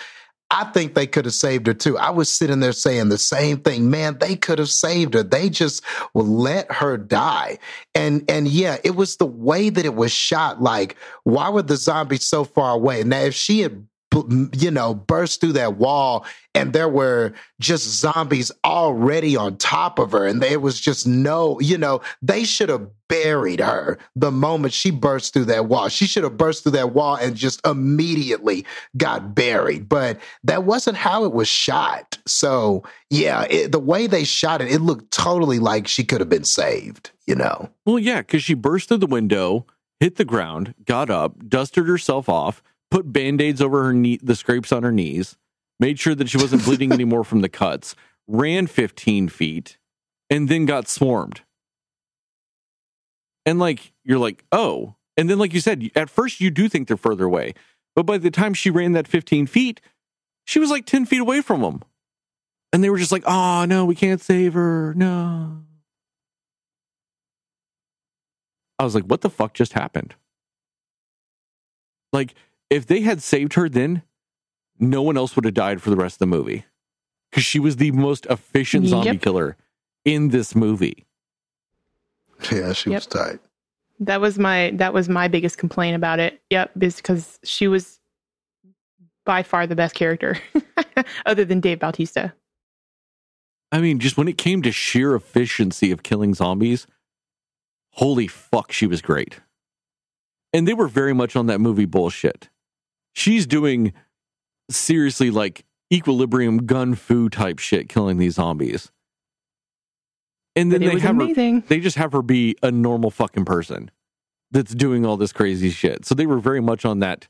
I think they could have saved her too. I was sitting there saying the same thing. Man, they could have saved her. They just let her die. And and yeah, it was the way that it was shot. Like, why were the zombies so far away? Now, if she had you know, burst through that wall and there were just zombies already on top of her. And there was just no, you know, they should have buried her the moment she burst through that wall. She should have burst through that wall and just immediately got buried. But that wasn't how it was shot. So, yeah, it, the way they shot it, it looked totally like she could have been saved, you know? Well, yeah, because she burst through the window, hit the ground, got up, dusted herself off put band-aids over her knee the scrapes on her knees made sure that she wasn't bleeding anymore from the cuts ran 15 feet and then got swarmed. And like you're like oh. And then like you said at first you do think they're further away but by the time she ran that 15 feet she was like 10 feet away from them. And they were just like oh no we can't save her. No. I was like what the fuck just happened? Like if they had saved her then, no one else would have died for the rest of the movie. Because she was the most efficient zombie yep. killer in this movie. Yeah, she yep. was tight. That was my that was my biggest complaint about it. Yep, because she was by far the best character, other than Dave Bautista. I mean, just when it came to sheer efficiency of killing zombies, holy fuck, she was great. And they were very much on that movie bullshit she's doing seriously like equilibrium gun fu type shit killing these zombies. And then they have amazing. her they just have her be a normal fucking person that's doing all this crazy shit. So they were very much on that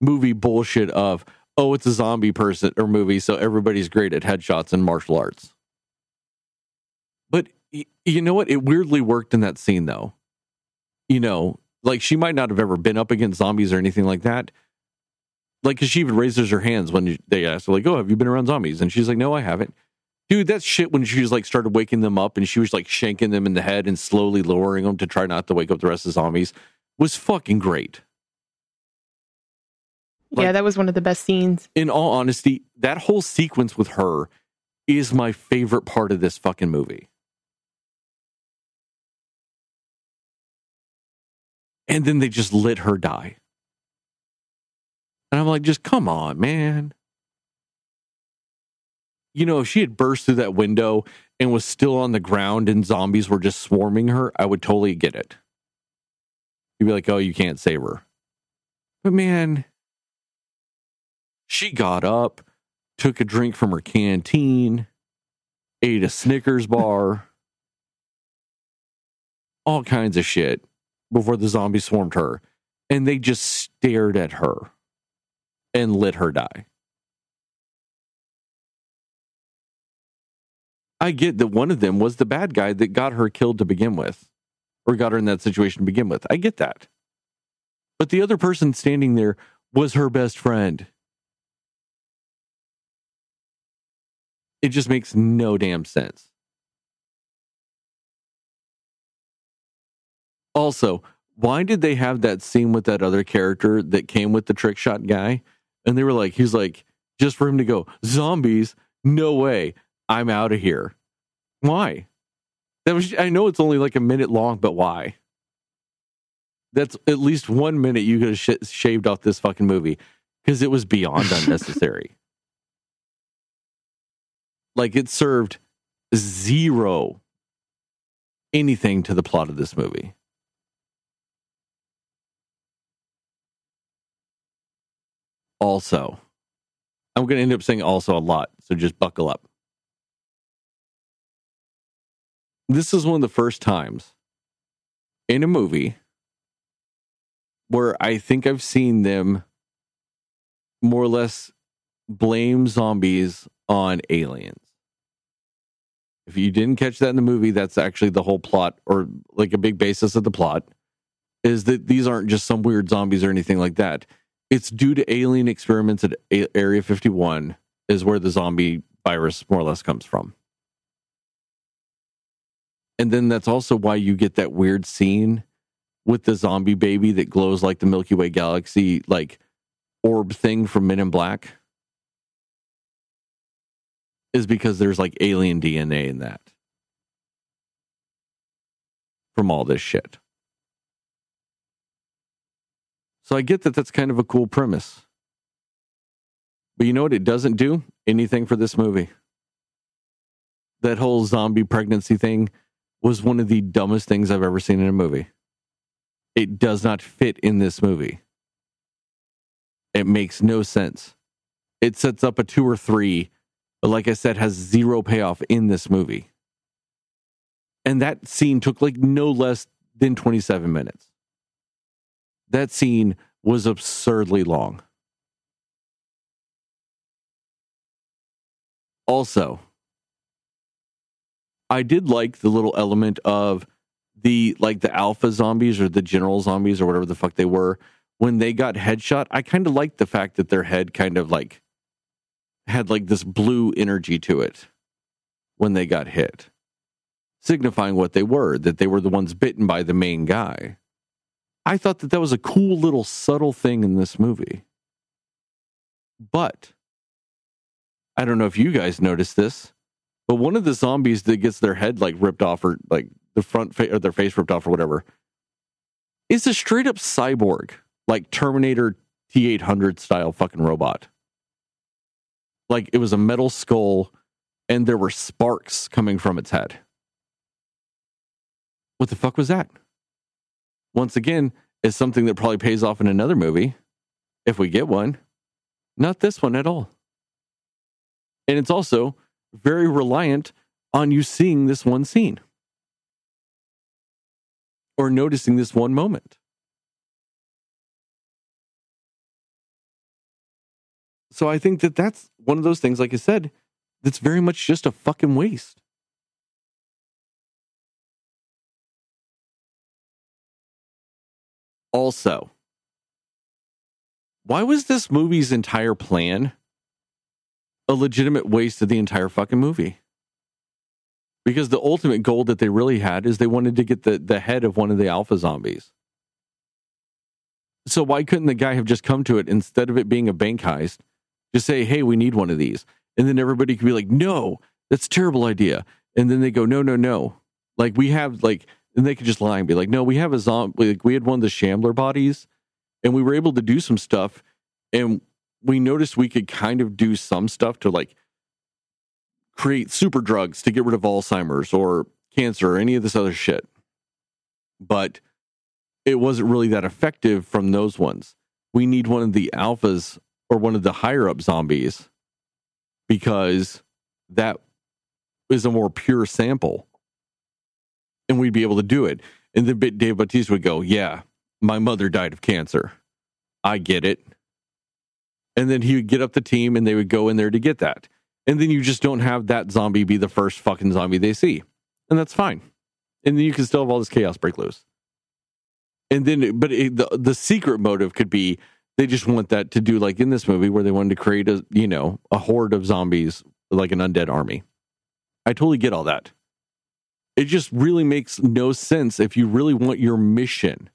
movie bullshit of oh it's a zombie person or movie so everybody's great at headshots and martial arts. But you know what? It weirdly worked in that scene though. You know, like she might not have ever been up against zombies or anything like that, like, because she even raises her hands when they ask, her, like, "Oh, have you been around zombies?" And she's like, "No, I haven't." Dude, that shit when she was like started waking them up and she was like shanking them in the head and slowly lowering them to try not to wake up the rest of the zombies was fucking great. Like, yeah, that was one of the best scenes. In all honesty, that whole sequence with her is my favorite part of this fucking movie. And then they just let her die. And I'm like, just come on, man. You know, if she had burst through that window and was still on the ground and zombies were just swarming her, I would totally get it. You'd be like, oh, you can't save her. But man, she got up, took a drink from her canteen, ate a Snickers bar, all kinds of shit before the zombies swarmed her. And they just stared at her and let her die. I get that one of them was the bad guy that got her killed to begin with, or got her in that situation to begin with. I get that. But the other person standing there was her best friend. It just makes no damn sense. Also, why did they have that scene with that other character that came with the trick shot guy? And they were like, he's like, just for him to go, zombies, no way, I'm out of here. Why? That was, I know it's only like a minute long, but why? That's at least one minute you could have sh- shaved off this fucking movie because it was beyond unnecessary. like it served zero anything to the plot of this movie. Also, I'm going to end up saying also a lot, so just buckle up. This is one of the first times in a movie where I think I've seen them more or less blame zombies on aliens. If you didn't catch that in the movie, that's actually the whole plot or like a big basis of the plot is that these aren't just some weird zombies or anything like that. It's due to alien experiments at A- Area 51 is where the zombie virus more or less comes from. And then that's also why you get that weird scene with the zombie baby that glows like the Milky Way galaxy, like orb thing from Men in Black. Is because there's like alien DNA in that from all this shit. So I get that that's kind of a cool premise. But you know what it doesn't do? Anything for this movie. That whole zombie pregnancy thing was one of the dumbest things I've ever seen in a movie. It does not fit in this movie. It makes no sense. It sets up a two or three, but like I said, has zero payoff in this movie. And that scene took like no less than 27 minutes. That scene was absurdly long. Also, I did like the little element of the like the alpha zombies or the general zombies or whatever the fuck they were when they got headshot. I kind of liked the fact that their head kind of like had like this blue energy to it when they got hit, signifying what they were, that they were the ones bitten by the main guy. I thought that that was a cool little subtle thing in this movie. But I don't know if you guys noticed this, but one of the zombies that gets their head like ripped off or like the front fa- or their face ripped off or whatever is a straight up cyborg, like Terminator T 800 style fucking robot. Like it was a metal skull and there were sparks coming from its head. What the fuck was that? Once again, is something that probably pays off in another movie if we get one. Not this one at all. And it's also very reliant on you seeing this one scene or noticing this one moment. So I think that that's one of those things, like I said, that's very much just a fucking waste. Also, why was this movie's entire plan a legitimate waste of the entire fucking movie? Because the ultimate goal that they really had is they wanted to get the, the head of one of the alpha zombies. So why couldn't the guy have just come to it instead of it being a bank heist? Just say, hey, we need one of these. And then everybody could be like, no, that's a terrible idea. And then they go, no, no, no. Like we have like and they could just lie and be like, no, we have a zombie. Like, we had one of the Shambler bodies, and we were able to do some stuff, and we noticed we could kind of do some stuff to like create super drugs to get rid of Alzheimer's or cancer or any of this other shit. But it wasn't really that effective from those ones. We need one of the alphas or one of the higher up zombies because that is a more pure sample and we'd be able to do it. And then Dave Bautista would go, Yeah, my mother died of cancer. I get it. And then he would get up the team and they would go in there to get that. And then you just don't have that zombie be the first fucking zombie they see. And that's fine. And then you can still have all this chaos break loose. And then, but it, the, the secret motive could be they just want that to do like in this movie where they wanted to create a, you know, a horde of zombies, like an undead army. I totally get all that. It just really makes no sense if you really want your mission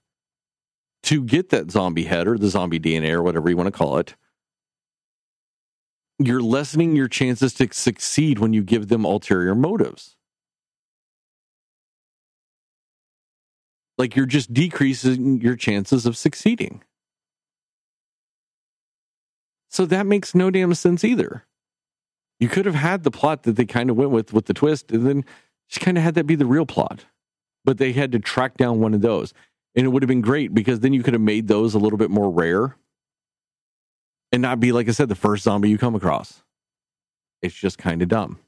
to get that zombie head or the zombie DNA or whatever you want to call it. You're lessening your chances to succeed when you give them ulterior motives. Like you're just decreasing your chances of succeeding. So that makes no damn sense either. You could have had the plot that they kind of went with with the twist, and then just kind of had that be the real plot. But they had to track down one of those. And it would have been great because then you could have made those a little bit more rare and not be, like I said, the first zombie you come across. It's just kind of dumb.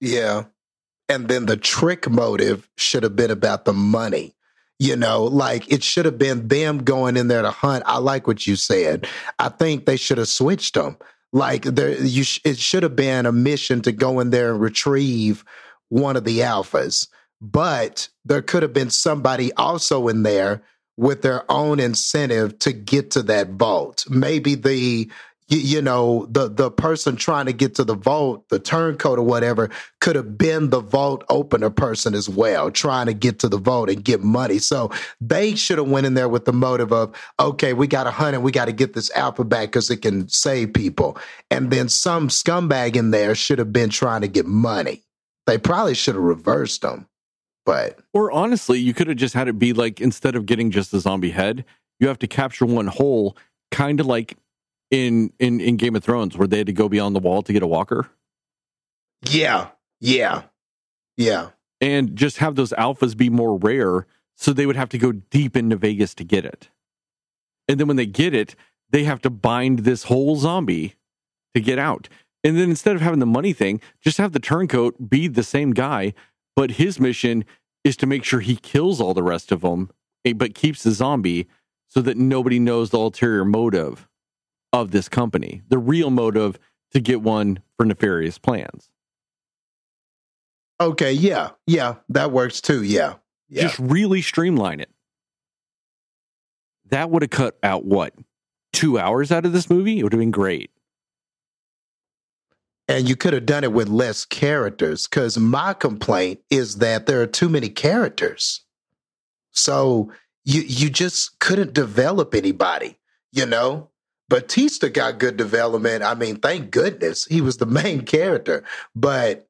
Yeah. And then the trick motive should have been about the money. You know, like it should have been them going in there to hunt. I like what you said. I think they should have switched them. Like there, you, sh- it should have been a mission to go in there and retrieve one of the alphas. But there could have been somebody also in there with their own incentive to get to that vault. Maybe the you, you know the the person trying to get to the vault the turncoat or whatever could have been the vault opener person as well trying to get to the vault and get money. So they should have went in there with the motive of okay we got hunt and we got to get this alpha back because it can save people. And then some scumbag in there should have been trying to get money. They probably should have reversed them but Or honestly, you could have just had it be like instead of getting just the zombie head, you have to capture one whole, kind of like in in in Game of Thrones, where they had to go beyond the wall to get a walker, yeah. Yeah. Yeah. And just have those alphas be more rare, so they would have to go deep into Vegas to get it. And then when they get it, they have to bind this whole zombie to get out. And then instead of having the money thing, just have the turncoat be the same guy, but his mission is to make sure he kills all the rest of them, eh, but keeps the zombie so that nobody knows the ulterior motive of this company, the real motive to get one for nefarious plans. okay yeah yeah that works too yeah yeah Just really streamline it. That would have cut out what? Two hours out of this movie? It would have been great. And you could have done it with less characters because my complaint is that there are too many characters. So you you just couldn't develop anybody, you know? Bautista got good development. I mean, thank goodness he was the main character. But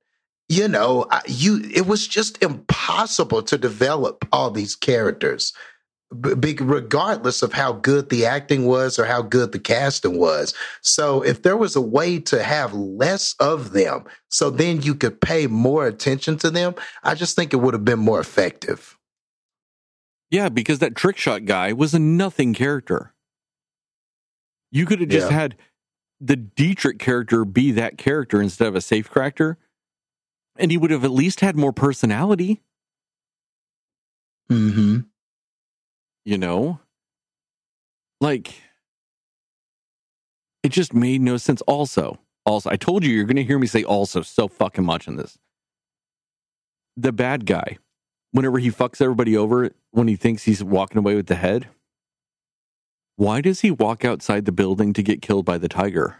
you know, you it was just impossible to develop all these characters b- regardless of how good the acting was or how good the casting was. So if there was a way to have less of them, so then you could pay more attention to them, I just think it would have been more effective. Yeah, because that trick shot guy was a nothing character. You could have just Yeah. had the Dietrich character be that character instead of a safe character, and he would have at least had more personality, Mm-hmm. you know? Like, it just made no sense. Also, also, I told you you're going to hear me say also so fucking much in this. The bad guy, whenever he fucks everybody over when he thinks he's walking away with the head, why does he walk outside the building to get killed by the tiger?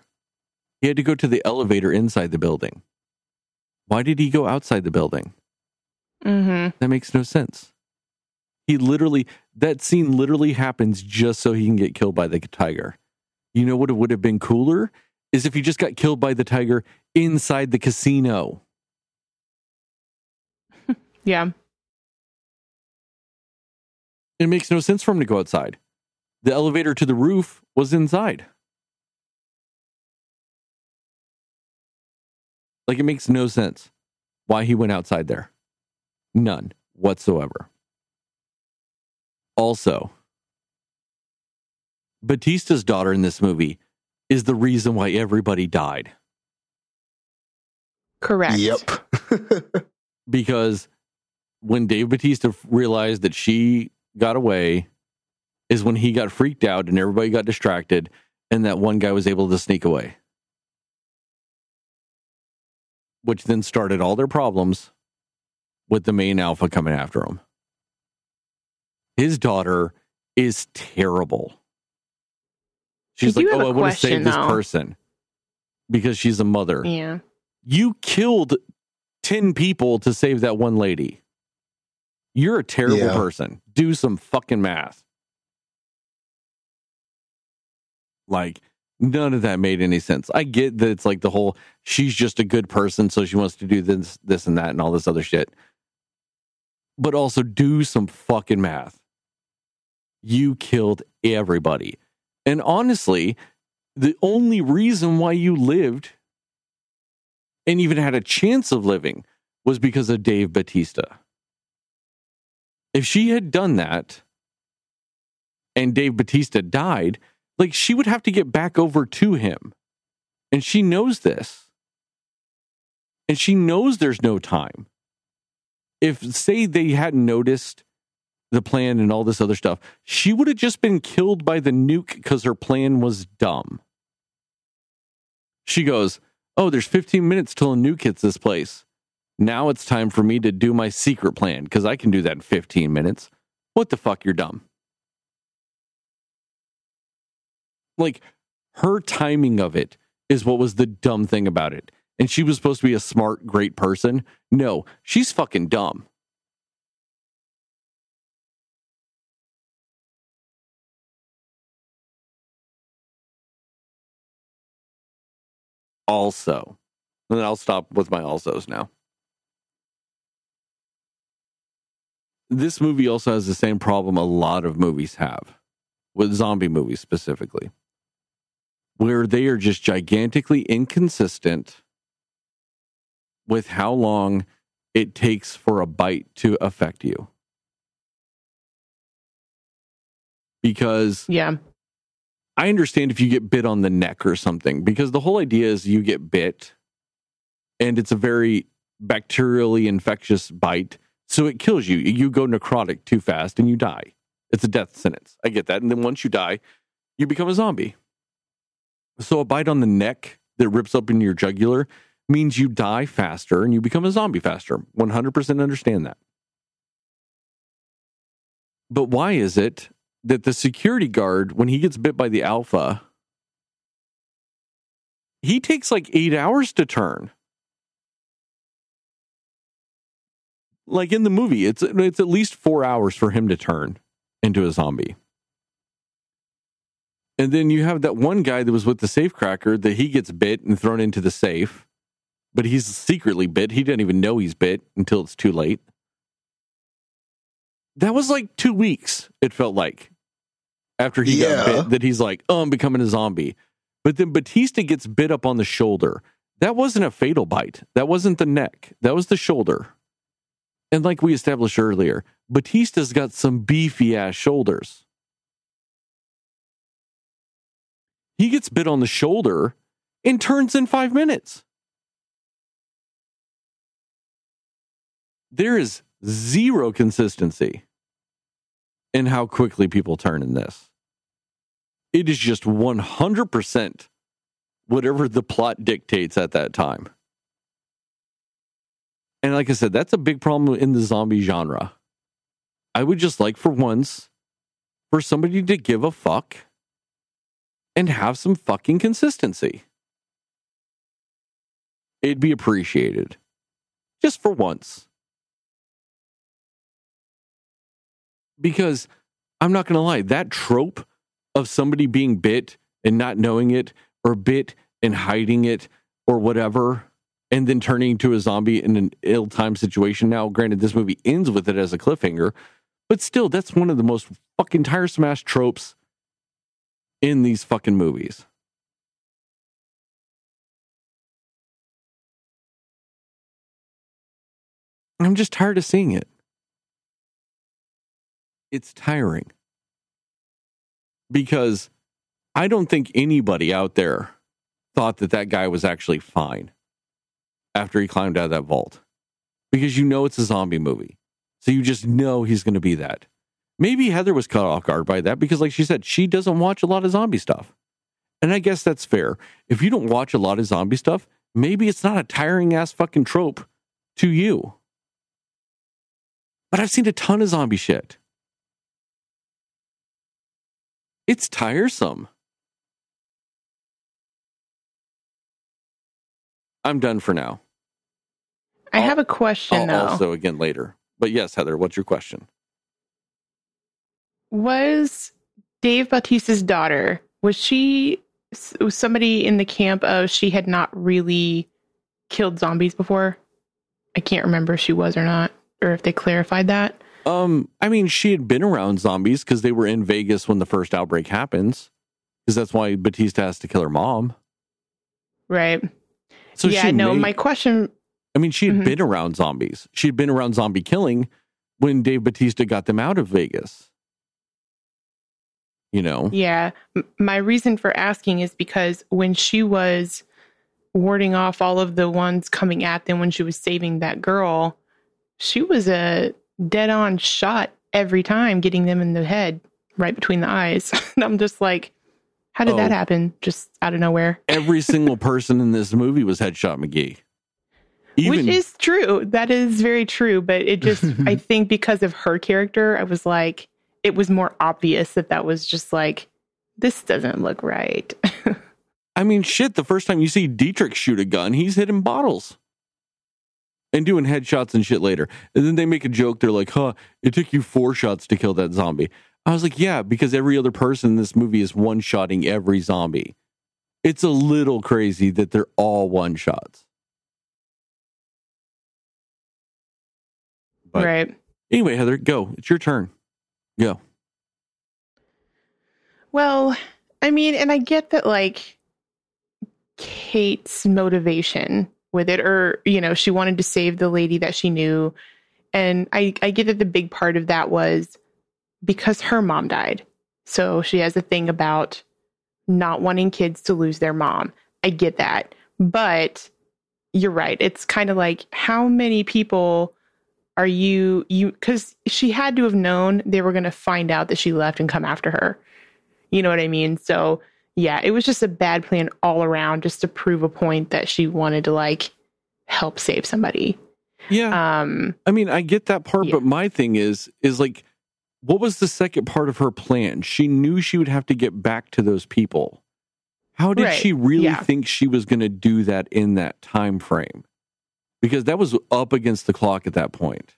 He had to go to the elevator inside the building. Why did he go outside the building? Mm-hmm. That makes no sense. He literally, that scene literally happens just so he can get killed by the tiger. You know what it would have been cooler? Is if he just got killed by the tiger inside the casino. Yeah. It makes no sense for him to go outside. The elevator to the roof was inside. Like it makes no sense why he went outside there. None whatsoever. Also, Bautista's daughter in this movie is the reason why everybody died Correct. Yep. because when Dave Bautista realized that she got away is when he got freaked out and everybody got distracted and that one guy was able to sneak away. Which then started all their problems with the main alpha coming after him. His daughter is terrible. She's like, "Oh, I want to question, save this person because she's a mother." Yeah. You killed 10 people to save that one lady. You're a terrible Yeah. person. Do some fucking math. Like, none of that made any sense. I get that it's like the whole she's just a good person, so she wants to do this, this, and that, and all this other shit. But also do some fucking math. You killed everybody. And honestly, the only reason why you lived and even had a chance of living was because of Dave Bautista. If she had done that and Dave Bautista died, like she would have to get back over to him. And she knows this. And she knows there's no time. If, say, they hadn't noticed the plan and all this other stuff, she would have just been killed by the nuke because her plan was dumb. She goes, Oh, there's 15 minutes till a nuke hits this place. Now it's time for me to do my secret plan because I can do that in 15 minutes. What the fuck? You're dumb. Like her timing of it is what was the dumb thing about it. And she was supposed to be a smart, great person. No, she's fucking dumb. Also, and then I'll stop with my alsos now. This movie also has the same problem a lot of movies have, with zombie movies specifically, where they are just gigantically inconsistent with how long it takes for a bite to affect you. Because Yeah. I understand if you get bit on the neck or something, because the whole idea is you get bit and it's a very bacterially infectious bite. So it kills you. You go necrotic too fast and you die. It's a death sentence. I get that. And then once you die, you become a zombie. So a bite on the neck that rips open your jugular means you die faster and you become a zombie faster. 100% understand that. But why is it that the security guard, when he gets bit by the alpha, he takes like eight hours to turn? Like in the movie, it's it's at least four hours for him to turn into a zombie. And then you have that one guy that was with the safecracker that he gets bit and thrown into the safe, but he's secretly bit. He didn't even know he's bit until it's too late. That was like two weeks, it felt like, after he got bit, that he's like, oh, I'm becoming a zombie. But then Batista gets bit up on the shoulder. That wasn't a fatal bite. That wasn't the neck. That was the shoulder. And like we established earlier, Batista's got some beefy ass shoulders. He gets bit on the shoulder and turns in five minutes. There is zero consistency in how quickly people turn in this. It is just 100% whatever the plot dictates at that time. And like I said, that's a big problem in the zombie genre. I would just like for once for somebody to give a fuck and have some fucking consistency. It'd be appreciated. Just for once. Because I'm not going to lie, that trope of somebody being bit and not knowing it, or bit and hiding it, or whatever, and then turning into a zombie in an ill timed situation. Now, granted, this movie ends with it as a cliffhanger, but still, that's one of the most fucking tiresome ass tropes in these fucking movies. I'm just tired of seeing it. It's tiring. Because I don't think anybody out there thought that that guy was actually fine after he climbed out of that vault. Because you know it's a zombie movie. So you just know he's going to be that. Maybe Heather was caught off guard by that because, like she said, she doesn't watch a lot of zombie stuff. And I guess that's fair. If you don't watch a lot of zombie stuff, maybe it's not a tiring ass fucking trope to you. But I've seen a ton of zombie shit. It's tiresome. I'm done for now. I have a question I'll though. also again later. But yes, Heather, what's your question? Was Dave Bautista's daughter was she was somebody in the camp of she had not really killed zombies before? I can't remember if she was or not, or if they clarified that. Um, I mean, she had been around zombies because they were in Vegas when the first outbreak happens. because that's why Batista has to kill her mom. Right. So yeah, no, may- my question I mean, she had Mhm. been around zombies. She had been around zombie killing when Dave Batista got them out of Vegas. You know, Yeah. M- My reason for asking is because when she was warding off all of the ones coming at them when she was saving that girl, she was a dead on shot every time, getting them in the head right between the eyes. and I'm just like, how did that Oh. happen? Just out of nowhere. every single person in this movie was Headshot McGee. Even Which is true. That is very true. But it just, I think because of her character, I was like, it was more obvious that that was just like, this doesn't look right. I mean, shit, the first time you see Dietrich shoot a gun, he's hitting bottles and doing headshots and shit later. And then they make a joke. They're like, huh, it took you four shots to kill that zombie. I was like, yeah, because every other person in this movie is one shotting every zombie. It's a little crazy that they're all one shots. But right. anyway, Heather, go. It's your turn. Go. Well, I mean, and I get that, like, Kate's motivation with it, or, you know, she wanted to save the lady that she knew. And I, I get that the big part of that was because her mom died. So she has a thing about not wanting kids to lose their mom. I get that. But you're right. It's kind of like how many people are you you cuz she had to have known they were going to find out that she left and come after her. You know what I mean? So, yeah, it was just a bad plan all around just to prove a point that she wanted to like help save somebody. Yeah. Um I mean, I get that part, Yeah. but my thing is, is like, what was the second part of her plan? She knew she would have to get back to those people. How did Right, she really yeah. think she was going to do that in that time frame? Because that was up against the clock at that point.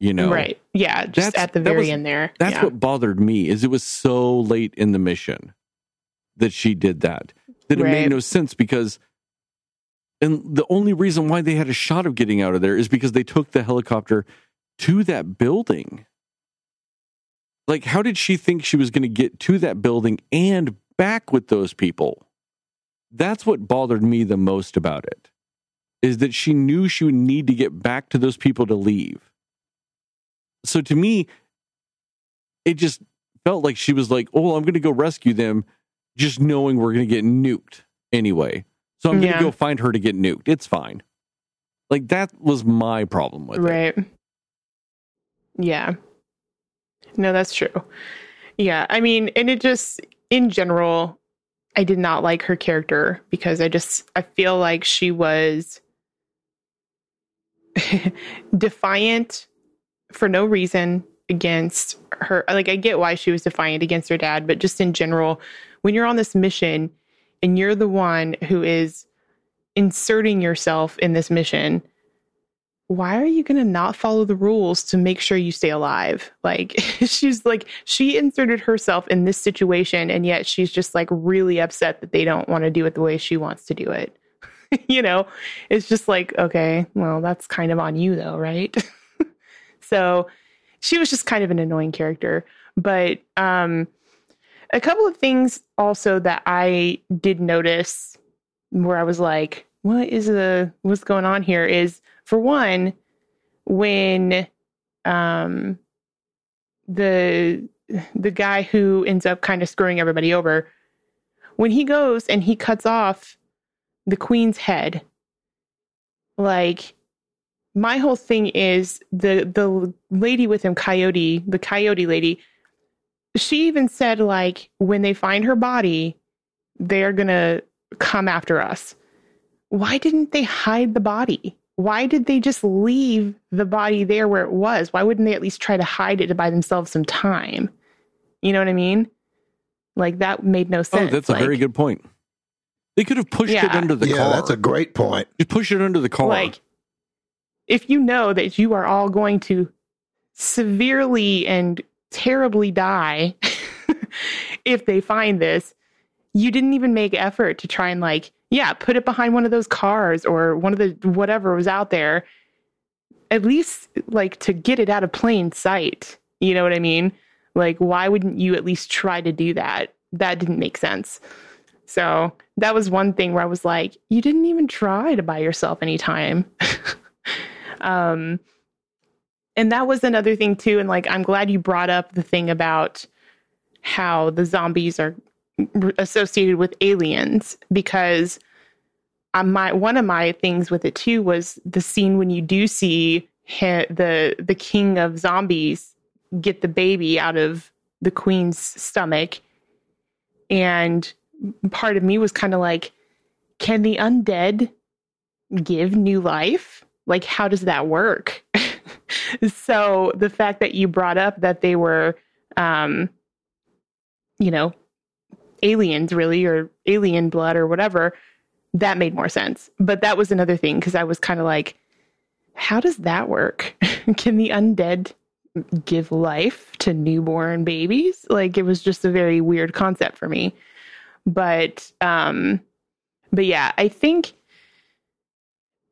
You know, right. Yeah, just That's- at the very was- end there. That's yeah. what bothered me. Is it was so late in the mission that she did that that it made no sense because. And the only reason why they had a shot of getting out of there is because they took the helicopter to that building. Like, how did she think she was going to get to that building and back with those people? That's what bothered me the most about it. Is that she knew she would need to get back to those people to leave. So to me, it just felt like she was like, "Oh, I'm going to go rescue them," just knowing we're going to get nuked anyway. So I'm going Yeah. to go find her to get nuked. It's fine. Like that was my problem with it. Right. Yeah. No, that's true. Yeah. I mean, and it just, in general, I did not like her character because I just, I feel like she was defiant for no reason against her. Like, I get why she was defiant against her dad, but just in general, when you're on this mission and you're the one who is inserting yourself in this mission, why are you going to not follow the rules to make sure you stay alive? Like, she's like, she inserted herself in this situation, and yet she's just like really upset that they don't want to do it the way she wants to do it. you know, it's just like, okay, well, that's kind of on you, though, right? so she was just kind of an annoying character. But um, a couple of things also that I did notice where I was like, what is the what's going on here is for one, when um the the guy who ends up kind of screwing everybody over, when he goes and he cuts off the queen's head, like my whole thing is the the lady with him, Coyote, the Coyote lady, she even said like when they find her body, they're gonna come after us. Why didn't they hide the body? Why did they just leave the body there where it was? Why wouldn't they at least try to hide it to buy themselves some time? You know what I mean? Like that made no Oh, sense. that's a very good point. They could have pushed it under the yeah, car. that's a great point. Just push it under the car. Like, if you know that you are all going to severely and terribly die if they find this, you didn't even make effort to try and like, yeah, put it behind one of those cars or one of the whatever was out there. At least like to get it out of plain sight. You know what I mean? Like, why wouldn't you at least try to do that? that didn't make sense. So that was one thing where I was like, you didn't even try to buy yourself any time. um, and that was another thing too. And like, I'm glad you brought up the thing about how the zombies are associated with aliens because uh, my one of my things with it too was the scene when you do see hi- the the king of zombies get the baby out of the queen's stomach and part of me was kind of like can the undead give new life? Like how does that work? So the fact that you brought up that they were um you know aliens really or alien blood or whatever that made more sense. But that was another thing because i was kind of like how does that work? Can the undead give life to newborn babies? Like it was just a very weird concept for me but um but yeah i think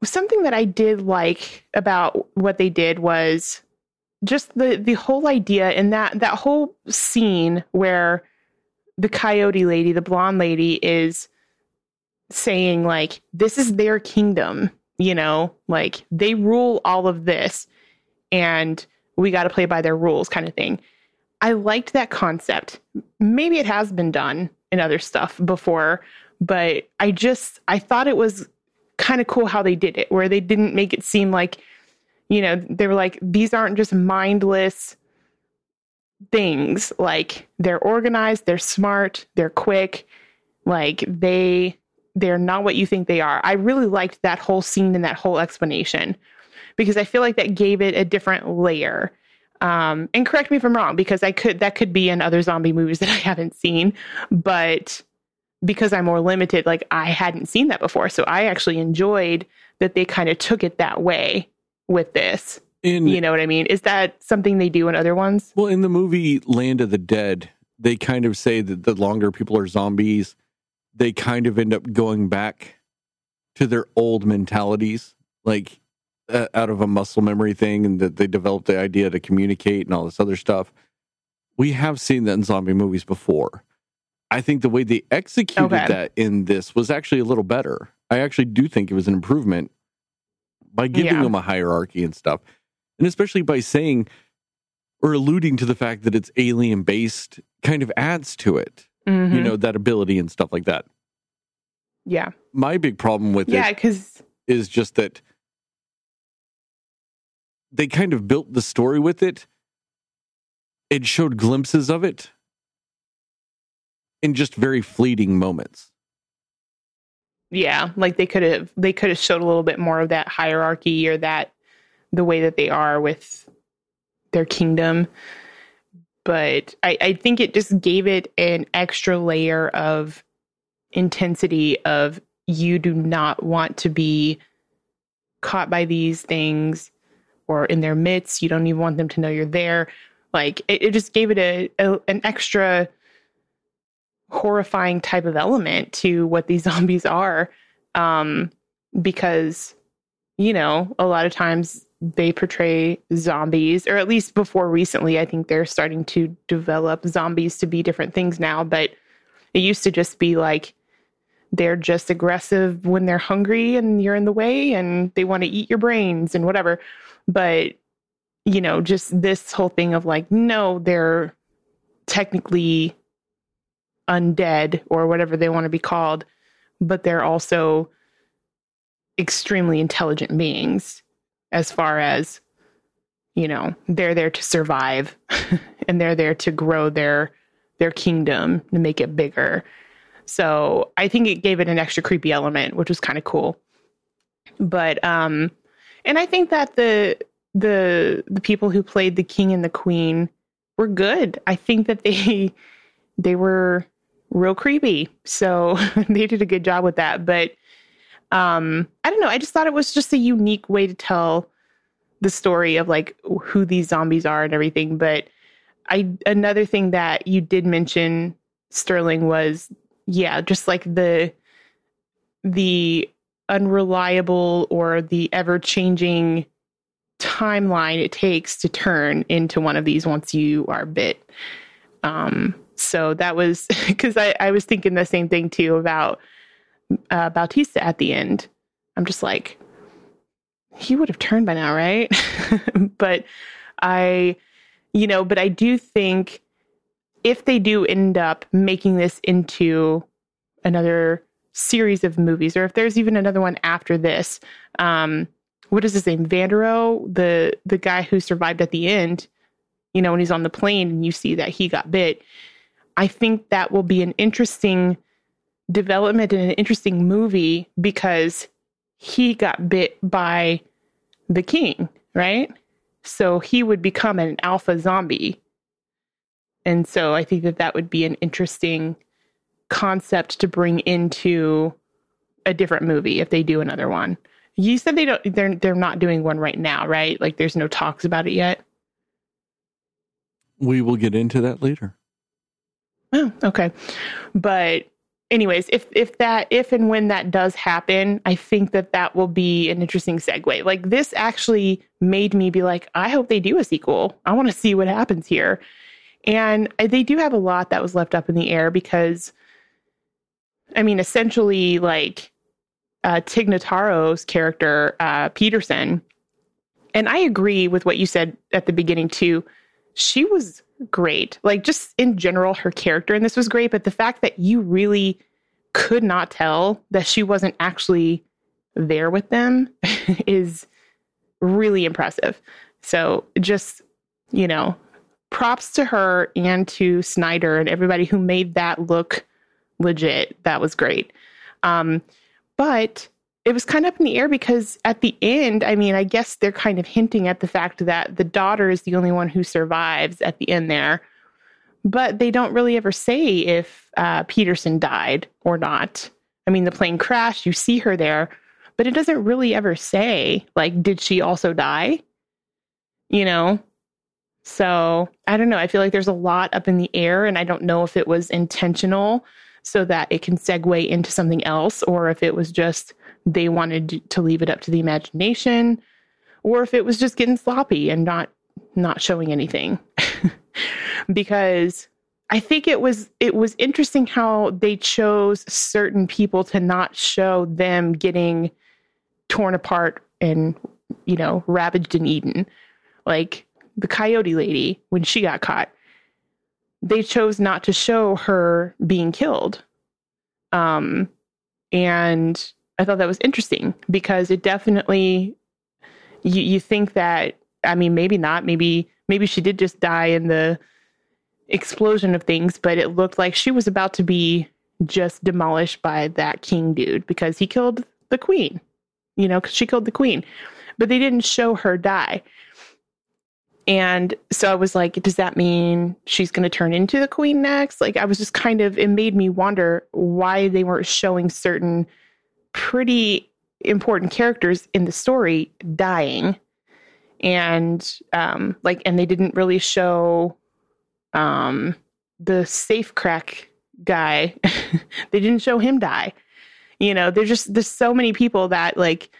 something that i did like about what they did was just the the whole idea and that that whole scene where the coyote lady the blonde lady is saying like this is their kingdom you know? Like they rule all of this and we got to play by their rules kind of thing. I liked that concept. Maybe it has been done in other stuff before but i just i thought it was kind of cool how they did it where they didn't make it seem like you know they were like these aren't just mindless things like they're organized they're smart they're quick like they they're not what you think they are. I really liked that whole scene and that whole explanation because i feel like that gave it a different layer um and correct me if i'm wrong because i could that could be in other zombie movies that i haven't seen but because i'm more limited like i hadn't seen that before. So i actually enjoyed that they kind of took it that way with this. In you know what i mean? Is that something they do in other ones? Well, in the movie Land of the Dead, they kind of say that the longer people are zombies, they kind of end up going back to their old mentalities, like uh, out of a muscle memory thing, and that they developed the idea to communicate and all this other stuff. We have seen that in zombie movies before. I think the way they executed Okay. that in this was actually a little better. I actually do think it was an improvement by giving Yeah. them a hierarchy and stuff. And especially by saying or alluding to the fact that it's alien based kind of adds to it, you Mhm. know, that ability and stuff like that. yeah My big problem with yeah it because is just that they kind of built the story with it. It showed glimpses of it in just very fleeting moments. yeah like they could have they could have showed a little bit more of that hierarchy or that the way that they are with their kingdom but I, I think it just gave it an extra layer of intensity of you do not want to be caught by these things or in their midst. You don't even want them to know you're there. Like it, it just gave it a, a an extra horrifying type of element to what these zombies are um because you know a lot of times they portray zombies or at least before recently i think they're starting to develop zombies to be different things now but it used to just be like they're just aggressive when they're hungry and you're in the way and they want to eat your brains and whatever but you know just this whole thing of like no they're technically undead or whatever they want to be called, but they're also extremely intelligent beings as far as you know, they're there to survive and they're there to grow their their kingdom and make it bigger. So, I think it gave it an extra creepy element, which was kind of cool. But um and I think that the the the people who played the king and the queen were good. I think that they they were real creepy. So they did a good job with that. But um, I don't know. I just thought it was just a unique way to tell the story of like who these zombies are and everything. But I another thing that you did mention, Sterling, was yeah, just like the the unreliable or the ever changing timeline it takes to turn into one of these once you are bit. Um, so that was because I, I was thinking the same thing too about uh, Bautista at the end. I'm just like, he would have turned by now, right? but I, you know, but I do think if they do end up making this into another series of movies, or if there's even another one after this, um, what is his name? Vanderohe, the the guy who survived at the end, you know, when he's on the plane and you see that he got bit. I think that will be an interesting development and an interesting movie because he got bit by the king, right? So he would become an alpha zombie. And so I think that that would be an interesting concept to bring into a different movie if they do another one. You said they don't they're they're not doing one right now, right? Like there's no talks about it yet. We will get into that later. Oh, okay. But anyways, if if that if and when that does happen, I think that that will be an interesting segue. Like this actually made me be like, I hope they do a sequel. I want to see what happens here. And they do have a lot that was left up in the air because I mean, essentially like uh, Tig Notaro's character, uh, Peterson, and I agree with what you said at the beginning too. She was great. Like just in general, her character in this was great, but the fact that you really could not tell that she wasn't actually there with them is really impressive. So just, you know, props to her and to Snyder and everybody who made that look legit. That was great. Um, but it was kind of up in the air because at the end, I mean, I guess they're kind of hinting at the fact that the daughter is the only one who survives at the end there. But they don't really ever say if uh, Peterson died or not. I mean, the plane crashed, you see her there, but it doesn't really ever say, like, did she also die? You know? So I don't know. I feel like there's a lot up in the air, and I don't know if it was intentional so that it can segue into something else or if it was just they wanted to leave it up to the imagination or if it was just getting sloppy and not not showing anything because i think it was it was interesting how they chose certain people to not show them getting torn apart and you know ravaged and eaten like the coyote lady when she got caught. They chose not to show her being killed. Um and I thought that was interesting because it definitely you, you think that I mean maybe not. Maybe maybe she did just die in the explosion of things but it looked like she was about to be just demolished by that king dude because he killed the queen you know cuz she killed the queen. But they didn't show her die and so I was like, does that mean she's going to turn into the queen next? Like, I was just kind of, it made me wonder why they weren't showing certain pretty important characters in the story dying. And um like and they didn't really show um the safe crack guy. They didn't show him die. You know there's just there's so many people that like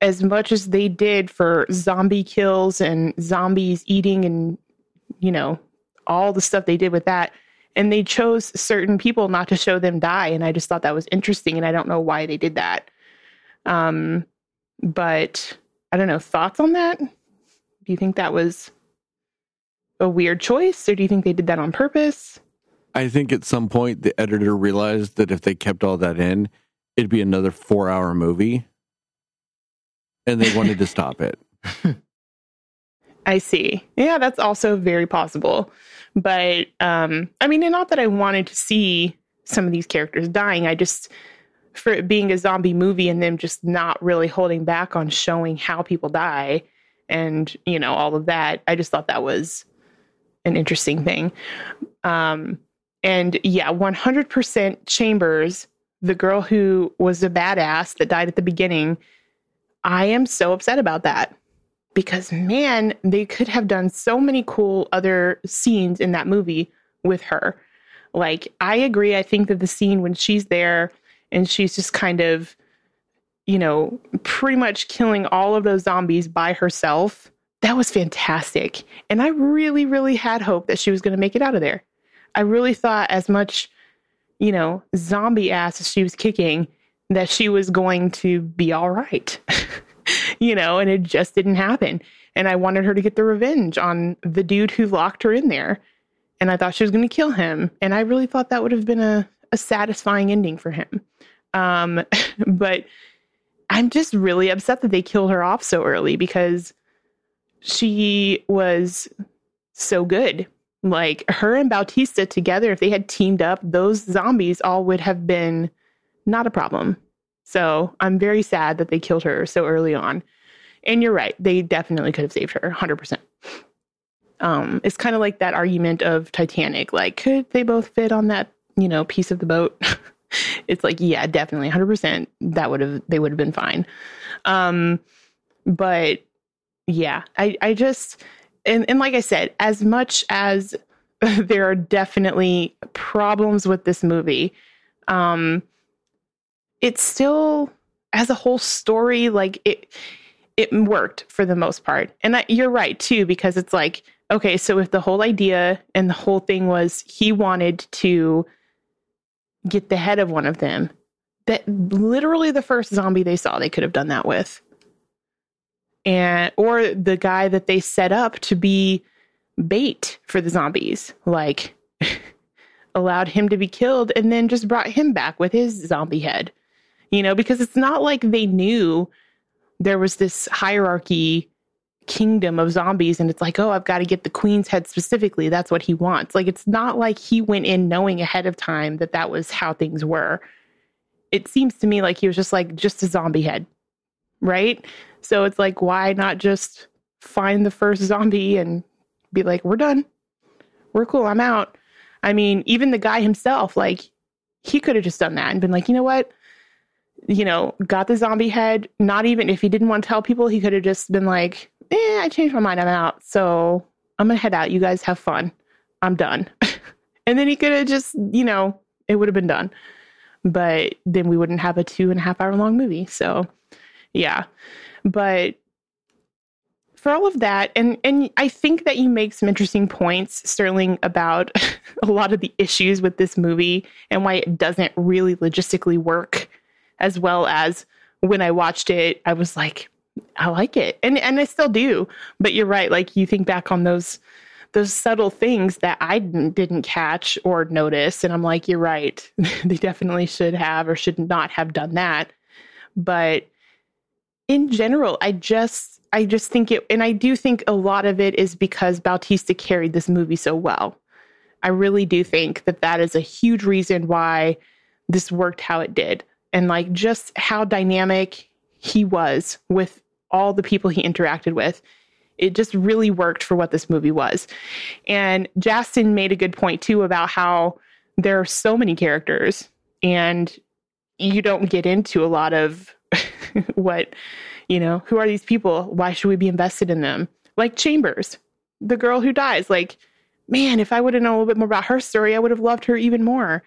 as much as they did for zombie kills and zombies eating and you know all the stuff they did with that. And they chose certain people not to show them die. And i just thought that was interesting. And i don't know why they did that. Um but i don't know. Thoughts on that? Do you think that was a weird choice? Or do you think they did that on purpose? I think at some point the editor realized that if they kept all that in, it'd be another four hour movie. And they wanted to stop it. I see. Yeah, that's also very possible. But um I mean, not that I wanted to see some of these characters dying. I just for it being a zombie movie and them just not really holding back on showing how people die and, you know, all of that. I just thought that was an interesting thing. Um and yeah, 100% Chambers, the girl who was a badass that died at the beginning, I am so upset about that because man, they could have done so many cool other scenes in that movie with her. Like, I agree. I think that the scene when she's there and she's just kind of, you know, pretty much killing all of those zombies by herself, that was fantastic. And I really, really had hope that she was going to make it out of there. I really thought, as much, you know, zombie ass as she was kicking, that she was going to be all right, you know, and it just didn't happen. And I wanted her to get the revenge on the dude who locked her in there. And I thought she was going to kill him. And I really thought that would have been a, a satisfying ending for him. Um, but I'm just really upset that they killed her off so early because she was so good. Like her and Bautista together, if they had teamed up, those zombies all would have been not a problem. So I'm very sad that they killed her so early on. And you're right, they definitely could have saved her 100%. Um, it's kind of like that argument of Titanic. Like, could they both fit on that, you know, piece of the boat? it's like, yeah, definitely 100%. That would have, they would have been fine. Um, but yeah, I, I just, and, and like I said, as much as there are definitely problems with this movie, um, it's still as a whole story, like it, it worked for the most part. And I, you're right too, because it's like, okay, so if the whole idea and the whole thing was he wanted to get the head of one of them, that literally the first zombie they saw, they could have done that with and or the guy that they set up to be bait for the zombies like allowed him to be killed and then just brought him back with his zombie head you know because it's not like they knew there was this hierarchy kingdom of zombies and it's like oh i've got to get the queen's head specifically that's what he wants like it's not like he went in knowing ahead of time that that was how things were it seems to me like he was just like just a zombie head right so it's like, why not just find the first zombie and be like, we're done. We're cool. I'm out. I mean, even the guy himself, like, he could have just done that and been like, you know what? You know, got the zombie head. Not even if he didn't want to tell people, he could have just been like, eh, I changed my mind. I'm out. So I'm going to head out. You guys have fun. I'm done. and then he could have just, you know, it would have been done. But then we wouldn't have a two and a half hour long movie. So, yeah. But for all of that, and and I think that you make some interesting points, Sterling, about a lot of the issues with this movie and why it doesn't really logistically work as well as when I watched it, I was like, I like it. And and I still do. But you're right, like you think back on those those subtle things that I didn't, didn't catch or notice and I'm like, you're right. they definitely should have or should not have done that. But in general, I just I just think it and I do think a lot of it is because Bautista carried this movie so well. I really do think that that is a huge reason why this worked how it did. And like just how dynamic he was with all the people he interacted with. It just really worked for what this movie was. And Justin made a good point too about how there are so many characters and you don't get into a lot of what, you know, who are these people? Why should we be invested in them? Like Chambers, the girl who dies. Like, man, if I would have known a little bit more about her story, I would have loved her even more.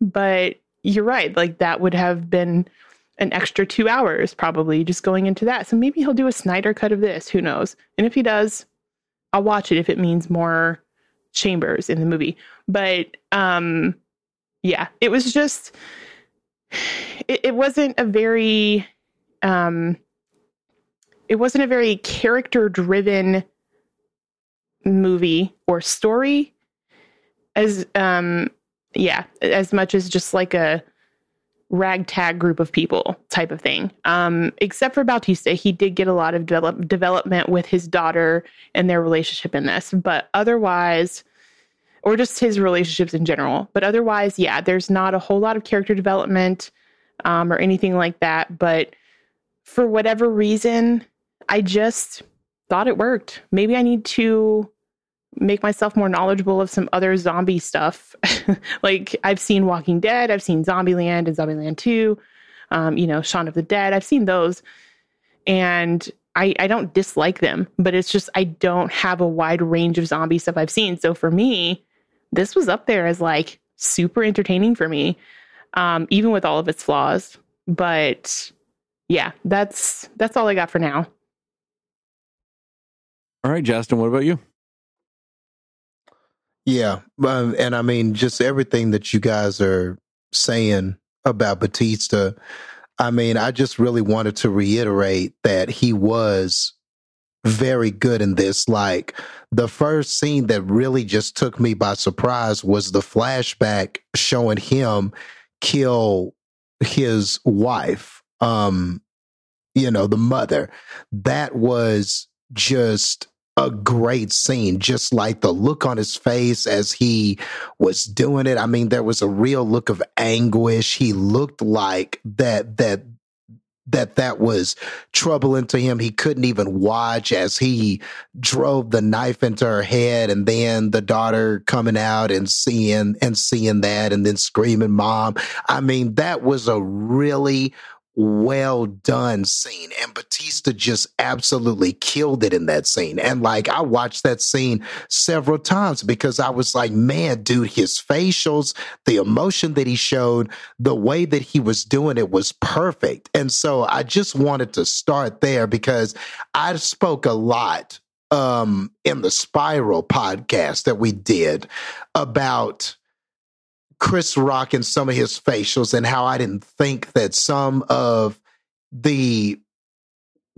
But you're right. Like, that would have been an extra two hours probably just going into that. So maybe he'll do a Snyder cut of this. Who knows? And if he does, I'll watch it if it means more chambers in the movie. But um yeah, it was just it, it wasn't a very um it wasn't a very character driven movie or story as um yeah as much as just like a ragtag group of people type of thing. Um except for bautista he did get a lot of develop- development with his daughter and their relationship in this. But otherwise or just his relationships in general. But otherwise yeah there's not a whole lot of character development um, or anything like that. But for whatever reason, I just thought it worked. Maybe I need to make myself more knowledgeable of some other zombie stuff. like I've seen Walking Dead, I've seen Zombieland and Zombieland 2, um, you know, Shaun of the Dead. I've seen those. And I, I don't dislike them, but it's just I don't have a wide range of zombie stuff I've seen. So for me, this was up there as like super entertaining for me, um, even with all of its flaws. But yeah, that's that's all I got for now. All right, Justin, what about you? Yeah, um, and I mean, just everything that you guys are saying about Batista. I mean, I just really wanted to reiterate that he was very good in this. Like the first scene that really just took me by surprise was the flashback showing him kill his wife. Um, you know, the mother. That was just a great scene, just like the look on his face as he was doing it. I mean, there was a real look of anguish. He looked like that, that, that that was troubling to him. He couldn't even watch as he drove the knife into her head and then the daughter coming out and seeing and seeing that and then screaming mom. I mean, that was a really well done scene. And Batista just absolutely killed it in that scene. And like, I watched that scene several times because I was like, man, dude, his facials, the emotion that he showed, the way that he was doing it was perfect. And so I just wanted to start there because I spoke a lot um in the spiral podcast that we did about Chris Rock and some of his facials and how I didn't think that some of the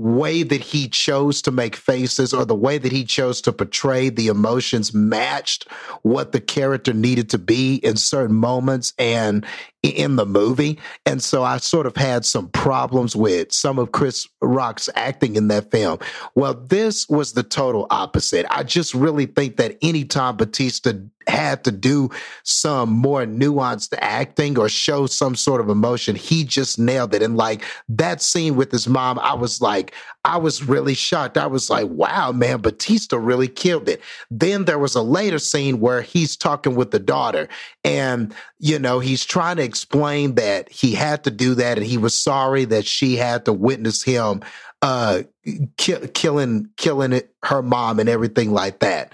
way that he chose to make faces or the way that he chose to portray the emotions matched what the character needed to be in certain moments. And in the movie. And so I sort of had some problems with some of Chris Rock's acting in that film. Well, this was the total opposite. I just really think that anytime Batista had to do some more nuanced acting or show some sort of emotion, he just nailed it. And like that scene with his mom, I was like, I was really shocked. I was like, wow, man, Batista really killed it. Then there was a later scene where he's talking with the daughter and, you know, he's trying to explain that he had to do that and he was sorry that she had to witness him uh ki- killing killing her mom and everything like that.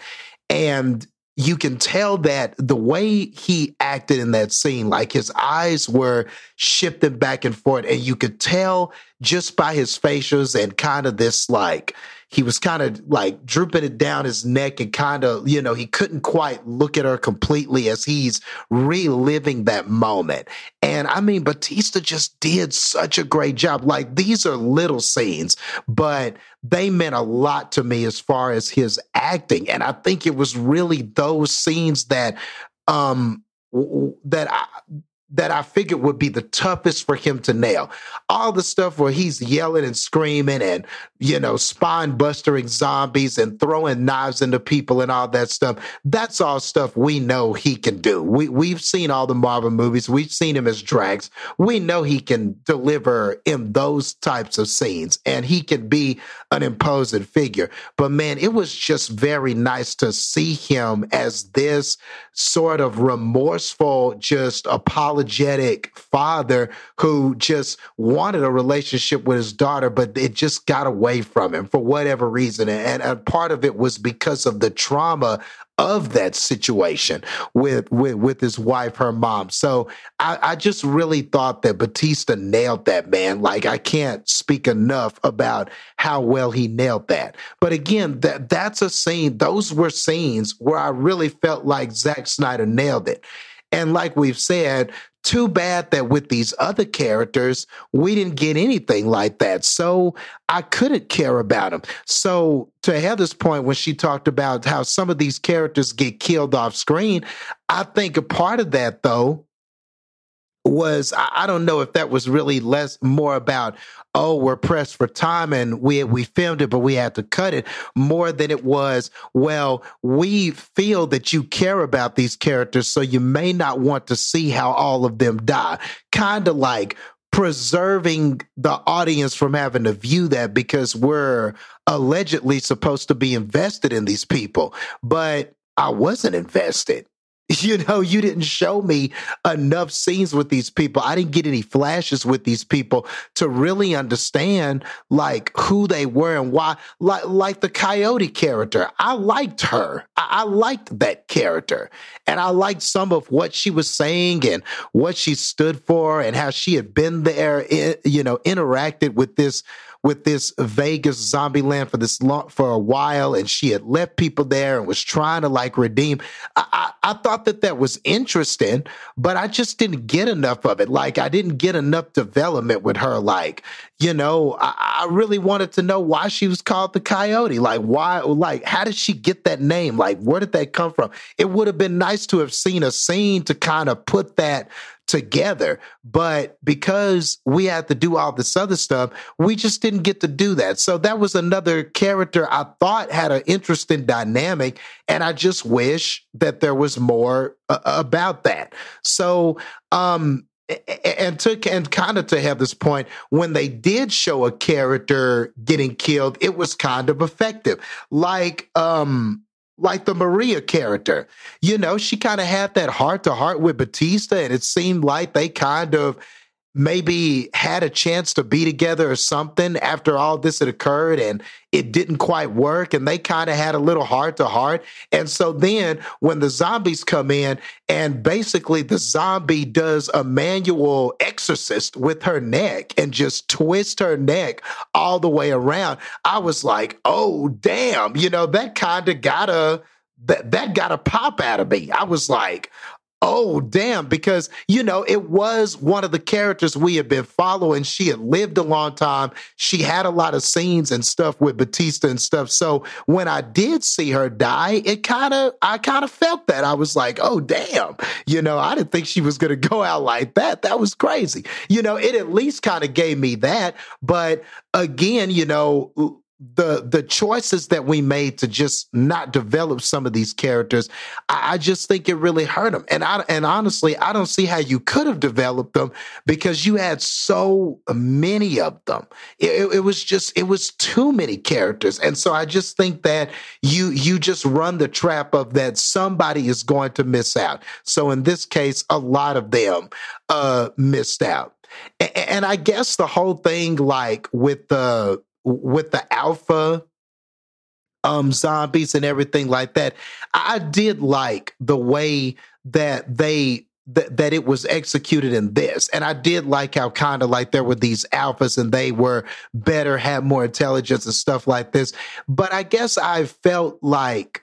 And you can tell that the way he acted in that scene, like his eyes were shifting back and forth, and you could tell just by his facials and kind of this like he was kind of like drooping it down his neck and kind of, you know, he couldn't quite look at her completely as he's reliving that moment. And I mean, Batista just did such a great job. Like these are little scenes, but they meant a lot to me as far as his acting. And I think it was really those scenes that, um, that I, that I figured would be the toughest for him to nail. All the stuff where he's yelling and screaming and, you know, spine bustering zombies and throwing knives into people and all that stuff. That's all stuff we know he can do. We, we've seen all the Marvel movies. We've seen him as Drax. We know he can deliver in those types of scenes and he can be an imposing figure. But man, it was just very nice to see him as this sort of remorseful, just apologetic father who just wanted a relationship with his daughter, but it just got away from him for whatever reason. And, part of it was because of the trauma of that situation with with with his wife, her mom. So I, I just really thought that Batista nailed that man. Like I can't speak enough about how well he nailed that. But again, that that's a scene. Those were scenes where I really felt like Zack Snyder nailed it. And like we've said, too bad that with these other characters, we didn't get anything like that. So I couldn't care about them. So to Heather's point, when she talked about how some of these characters get killed off screen, I think a part of that, though, was I don't know if that was really less more about oh we're pressed for time and we we filmed it but we had to cut it more than it was well we feel that you care about these characters so you may not want to see how all of them die. Kind of like preserving the audience from having to view that because we're allegedly supposed to be invested in these people but I wasn't invested you know, you didn't show me enough scenes with these people. I didn't get any flashes with these people to really understand like who they were and why. Like, like the Coyote character, I liked her. I, I liked that character, and I liked some of what she was saying and what she stood for and how she had been there. Eh, you know, interacted with this with this Vegas zombie land for this long, for a while, and she had left people there and was trying to like redeem. I, I, I thought that that was interesting, but I just didn't get enough of it. Like I didn't get enough development with her. Like you know, I, I really wanted to know why she was called the Coyote. Like why? Like how did she get that name? Like where did that come from? It would have been nice to have seen a scene to kind of put that together. But because we had to do all this other stuff, we just didn't get to do that. So that was another character I thought had an interesting dynamic. And I just wish that there was more uh, about that. So, um, and to and kind of to have this point when they did show a character getting killed it was kind of effective like um like the Maria character. You know, she kind of had that heart to heart with Bautista, and it seemed like they kind of maybe had a chance to be together or something after all this had occurred and it didn't quite work and they kind of had a little heart to heart. And so then when the zombies come in and basically the zombie does a manual exorcist with her neck and just twist her neck all the way around i was like oh damn you know that kind of got a that that got a pop out of me. I was like Oh, damn, because, you know, it was one of the characters we had been following. She had lived a long time. She had a lot of scenes and stuff with Bautista and stuff. So when I did see her die, it kind of, I kind of felt that. I was like, oh, damn, you know, I didn't think she was going to go out like that. That was crazy. You know, it at least kind of gave me that. But again, you know, the the choices that we made to just not develop some of these characters, I, I, just think it really hurt them. And I and honestly, I don't see how you could have developed them because you had so many of them. It, it, was just it was too many characters, and so I just think that you you just run the trap of that somebody is going to miss out. So in this case, a lot of them uh, missed out. And I guess the whole thing, like with the with the alpha um zombies and everything like that i did like the way that they that, it was executed in this. And i did like how kind of like there were these alphas and they were better had more intelligence and stuff like this. But i guess i felt like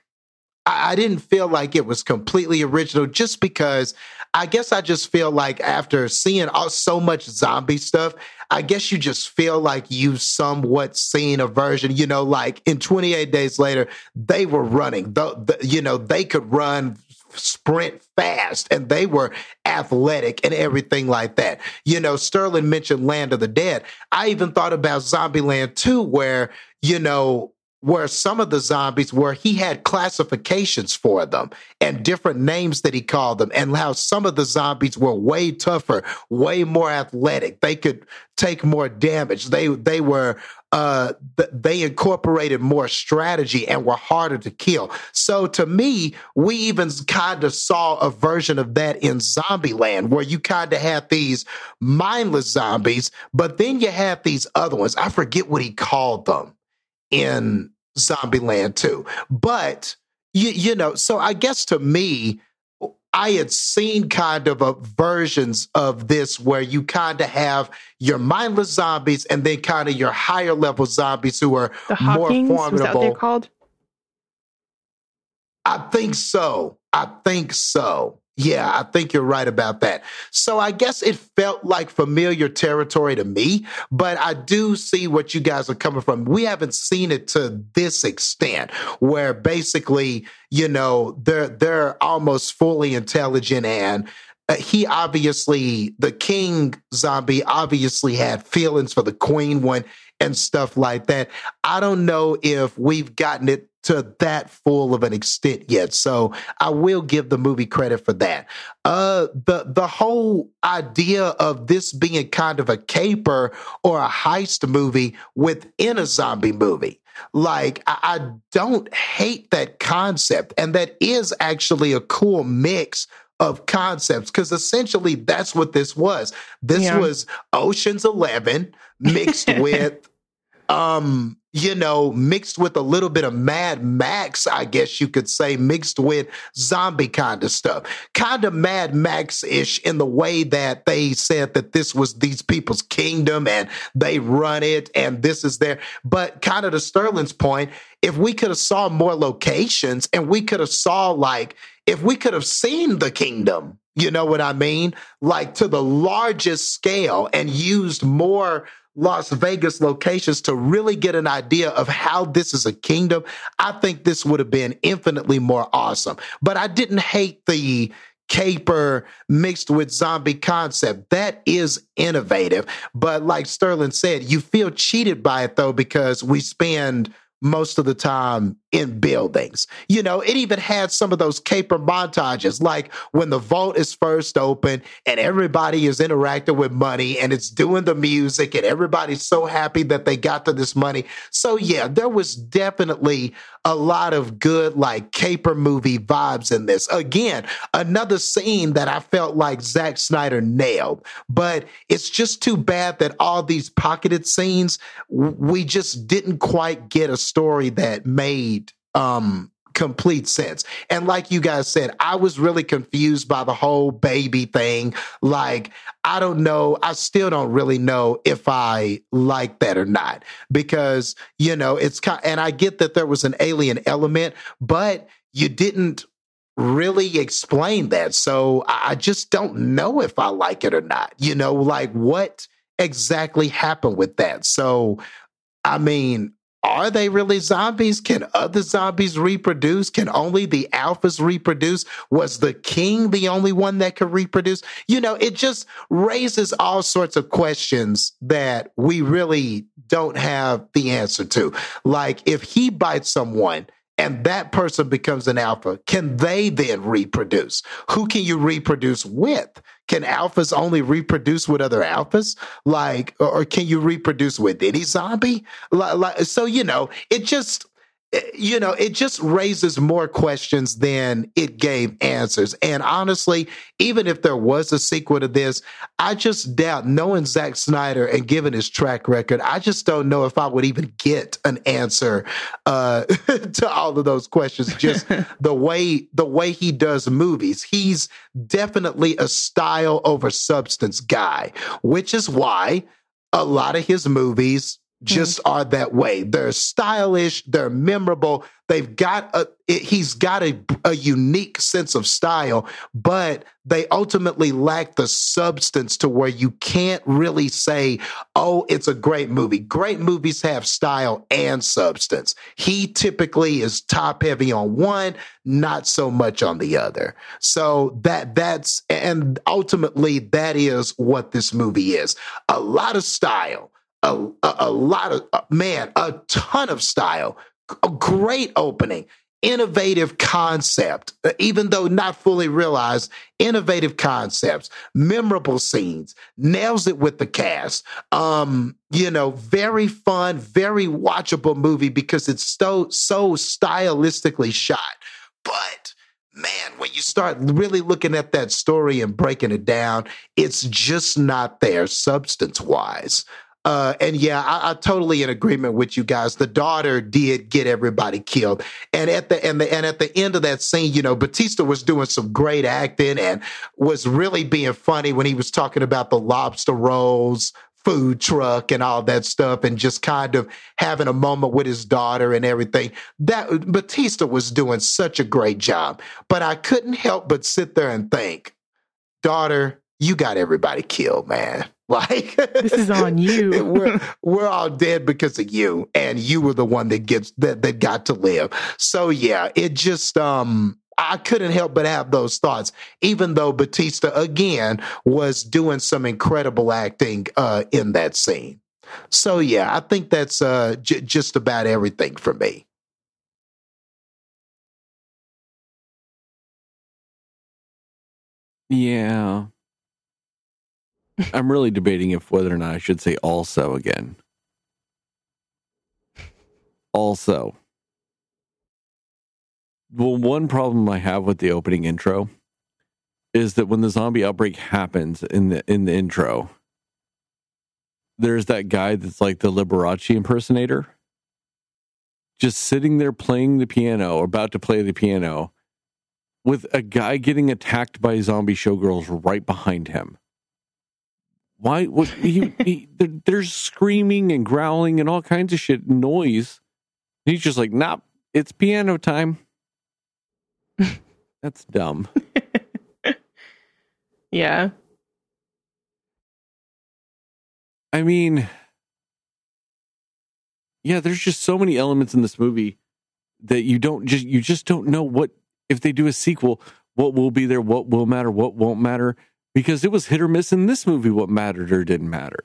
I, I didn't feel like it was completely original just because I guess I just feel like after seeing all, so much zombie stuff, I guess you just feel like you've somewhat seen a version, you know, like in 28 days later, they were running, the, the, you know, they could run sprint fast and they were athletic and everything like that. You know, Sterling mentioned Land of the Dead. I even thought about Zombieland 2 where, you know, were some of the zombies where he had classifications for them and different names that he called them and how some of the zombies were way tougher way more athletic. They could take more damage. They they were uh they incorporated more strategy and were harder to kill. So to me we even kind of saw a version of that in zombieland where you kind of had these mindless zombies but then you had these other ones. I forget what he called them in Zombieland 2. But you, you know, so I guess to me, I had seen kind of a versions of this where you kind of have your mindless zombies and then kind of your higher level zombies who are more Hawkings, was that what formidable. they're called? I think so. I think so. Yeah, I think you're right about that. So I guess it felt like familiar territory to me, but I do see what you guys are coming from. We haven't seen it to this extent where basically, you know, they're they're almost fully intelligent and uh, he obviously the king zombie obviously had feelings for the queen one and stuff like that. I don't know if we've gotten it to that full of an extent yet. So I will give the movie credit for that. Uh the the whole idea of this being kind of a caper or a heist movie within a zombie movie. Like I, I don't hate that concept. And that is actually a cool mix of concepts because essentially that's what this was. This Yeah. was Ocean's 11 mixed with um you know, mixed with a little bit of Mad Max, I guess you could say, mixed with zombie kind of stuff. Kind of Mad Max ish in the way that they said that this was these people's kingdom and they run it and this is there. But kind of to Sterling's point, if we could have saw more locations and we could have saw like, if we could have seen the kingdom, you know what I mean? Like to the largest scale and used more Las Vegas locations to really get an idea of how this is a kingdom, I think this would have been infinitely more awesome. But I didn't hate the caper mixed with zombie concept. That is innovative. But like Sterling said, you feel cheated by it though, because we spend most of the time in buildings. You know, it even had some of those caper montages, like when the vault is first open and everybody is interacting with money and it's doing the music and everybody's so happy that they got to this money. So, yeah, there was definitely a lot of good, like caper movie vibes in this. Again, another scene that I felt like Zack Snyder nailed, but it's just too bad that all these pocketed scenes, we just didn't quite get a story that made um complete sense. And like you guys said, I was really confused by the whole baby thing. Like, I don't know. I still don't really know if I like that or not because, you know, it's kind and I get that there was an alien element, but you didn't really explain that. So I just don't know if I like it or not. You know, like what exactly happened with that. So, I mean, are they really zombies? Can other zombies reproduce? Can only the alphas reproduce? Was the king the only one that could reproduce? You know, it just raises all sorts of questions that we really don't have the answer to. Like if he bites someone and that person becomes an alpha, can they then reproduce? Who can you reproduce with? Can alphas only reproduce with other alphas? Like, or, can you reproduce with any zombie? Like, so, you know, it just, you know, it just raises more questions than it gave answers. And honestly, even if there was a sequel to this, I just doubt, knowing Zack Snyder and given his track record, I just don't know if I would even get an answer uh, to all of those questions. Just the way the way he does movies, he's definitely a style over substance guy, which is why a lot of his movies just mm-hmm. are that way. They're stylish, they're memorable. They've got a he's got a, a unique sense of style, but they ultimately lack the substance to where you can't really say, "Oh, it's a great movie." Great movies have style and substance. He typically is top heavy on one, not so much on the other. So that that's and ultimately that is what this movie is. A lot of style a, a, lot of, uh, man, a ton of style, a great opening, innovative concept, uh, even though not fully realized, innovative concepts, memorable scenes, nails it with the cast. Um, you know, very fun, very watchable movie because it's so, so stylistically shot. But man, when you start really looking at that story and breaking it down, it's just not there substance wise. Uh, and yeah, I, I totally in agreement with you guys. The daughter did get everybody killed, and at the and the and at the end of that scene, you know, Bautista was doing some great acting and was really being funny when he was talking about the lobster rolls, food truck and all that stuff and just kind of having a moment with his daughter and everything. That Bautista was doing such a great job. But I couldn't help but sit there and think, daughter, you got everybody killed, man. Like this is on you. we're we're all dead because of you, and you were the one that gets that that got to live. So yeah, it just um I couldn't help but have those thoughts, even though Bautista again was doing some incredible acting uh, in that scene. So yeah, I think that's uh, j- just about everything for me. Yeah, I'm really debating if whether or not I should say also again. Also. Well, one problem I have with the opening intro is that when the zombie outbreak happens in the in the intro, there's that guy that's like the Liberace impersonator. just sitting there playing the piano, about to play the piano, with a guy getting attacked by zombie showgirls right behind him. Why? What? He, he, there- there's screaming and growling and all kinds of shit noise. He's just like, nah, it's piano time. That's dumb. Yeah. I mean, yeah, there's just so many elements in this movie that you don't just you just don't know what if they do a sequel, what will be there, what will matter, what won't matter, because it was hit or miss in this movie what mattered or didn't matter.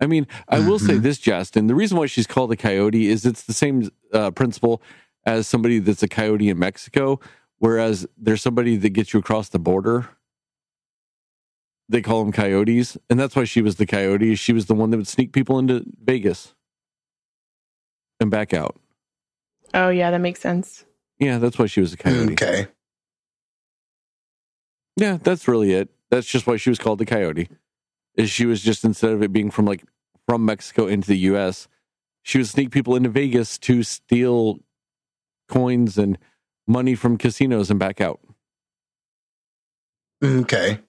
I mean, I will say Mhm. this, Justin. The reason why she's called a coyote is it's the same uh, principle as somebody that's a coyote in Mexico, whereas there's somebody that gets you across the border. They call them coyotes, and that's why she was the coyote. She was the one that would sneak people into Vegas and back out. Oh, yeah, that makes sense. Yeah, that's why she was a coyote. Okay. Yeah, that's really it. That's just why she was called the coyote. Is she was just instead of it being from like from Mexico into the US, she would sneak people into Vegas to steal coins and money from casinos and back out. Okay.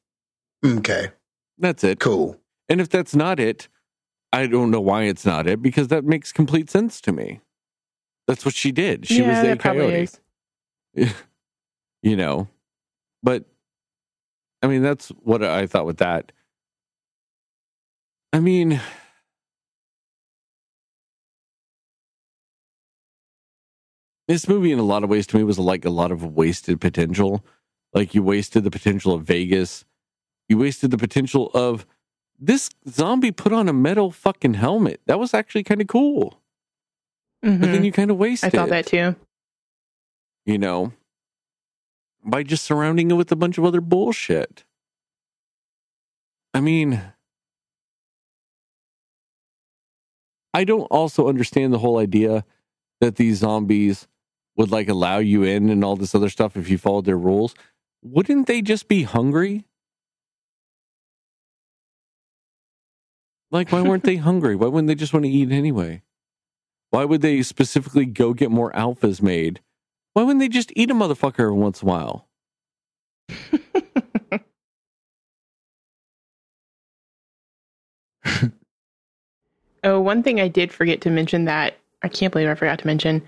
Okay. That's it. Cool. And if that's not it, I don't know why it's not it because that makes complete sense to me. That's what she did. She yeah, was a that coyote. is. you know but i mean that's what i thought with that. I mean this movie in a lot of ways to me was like a lot of wasted potential. Like you wasted the potential of vegas. You wasted the potential of this zombie put on a metal fucking helmet. That was actually kind of cool. But then Mhm. you kind of wasted I thought that too. you know, by just surrounding it with a bunch of other bullshit. I mean, I don't also understand the whole idea that these zombies would like allow you in and all this other stuff if you followed their rules. Wouldn't they just be hungry? Like, why weren't they hungry? Why wouldn't they just want to eat anyway? Why would they specifically go get more alphas made? Why wouldn't they just eat a motherfucker every once in a while? Oh, one thing I did forget to mention that I can't believe I forgot to mention.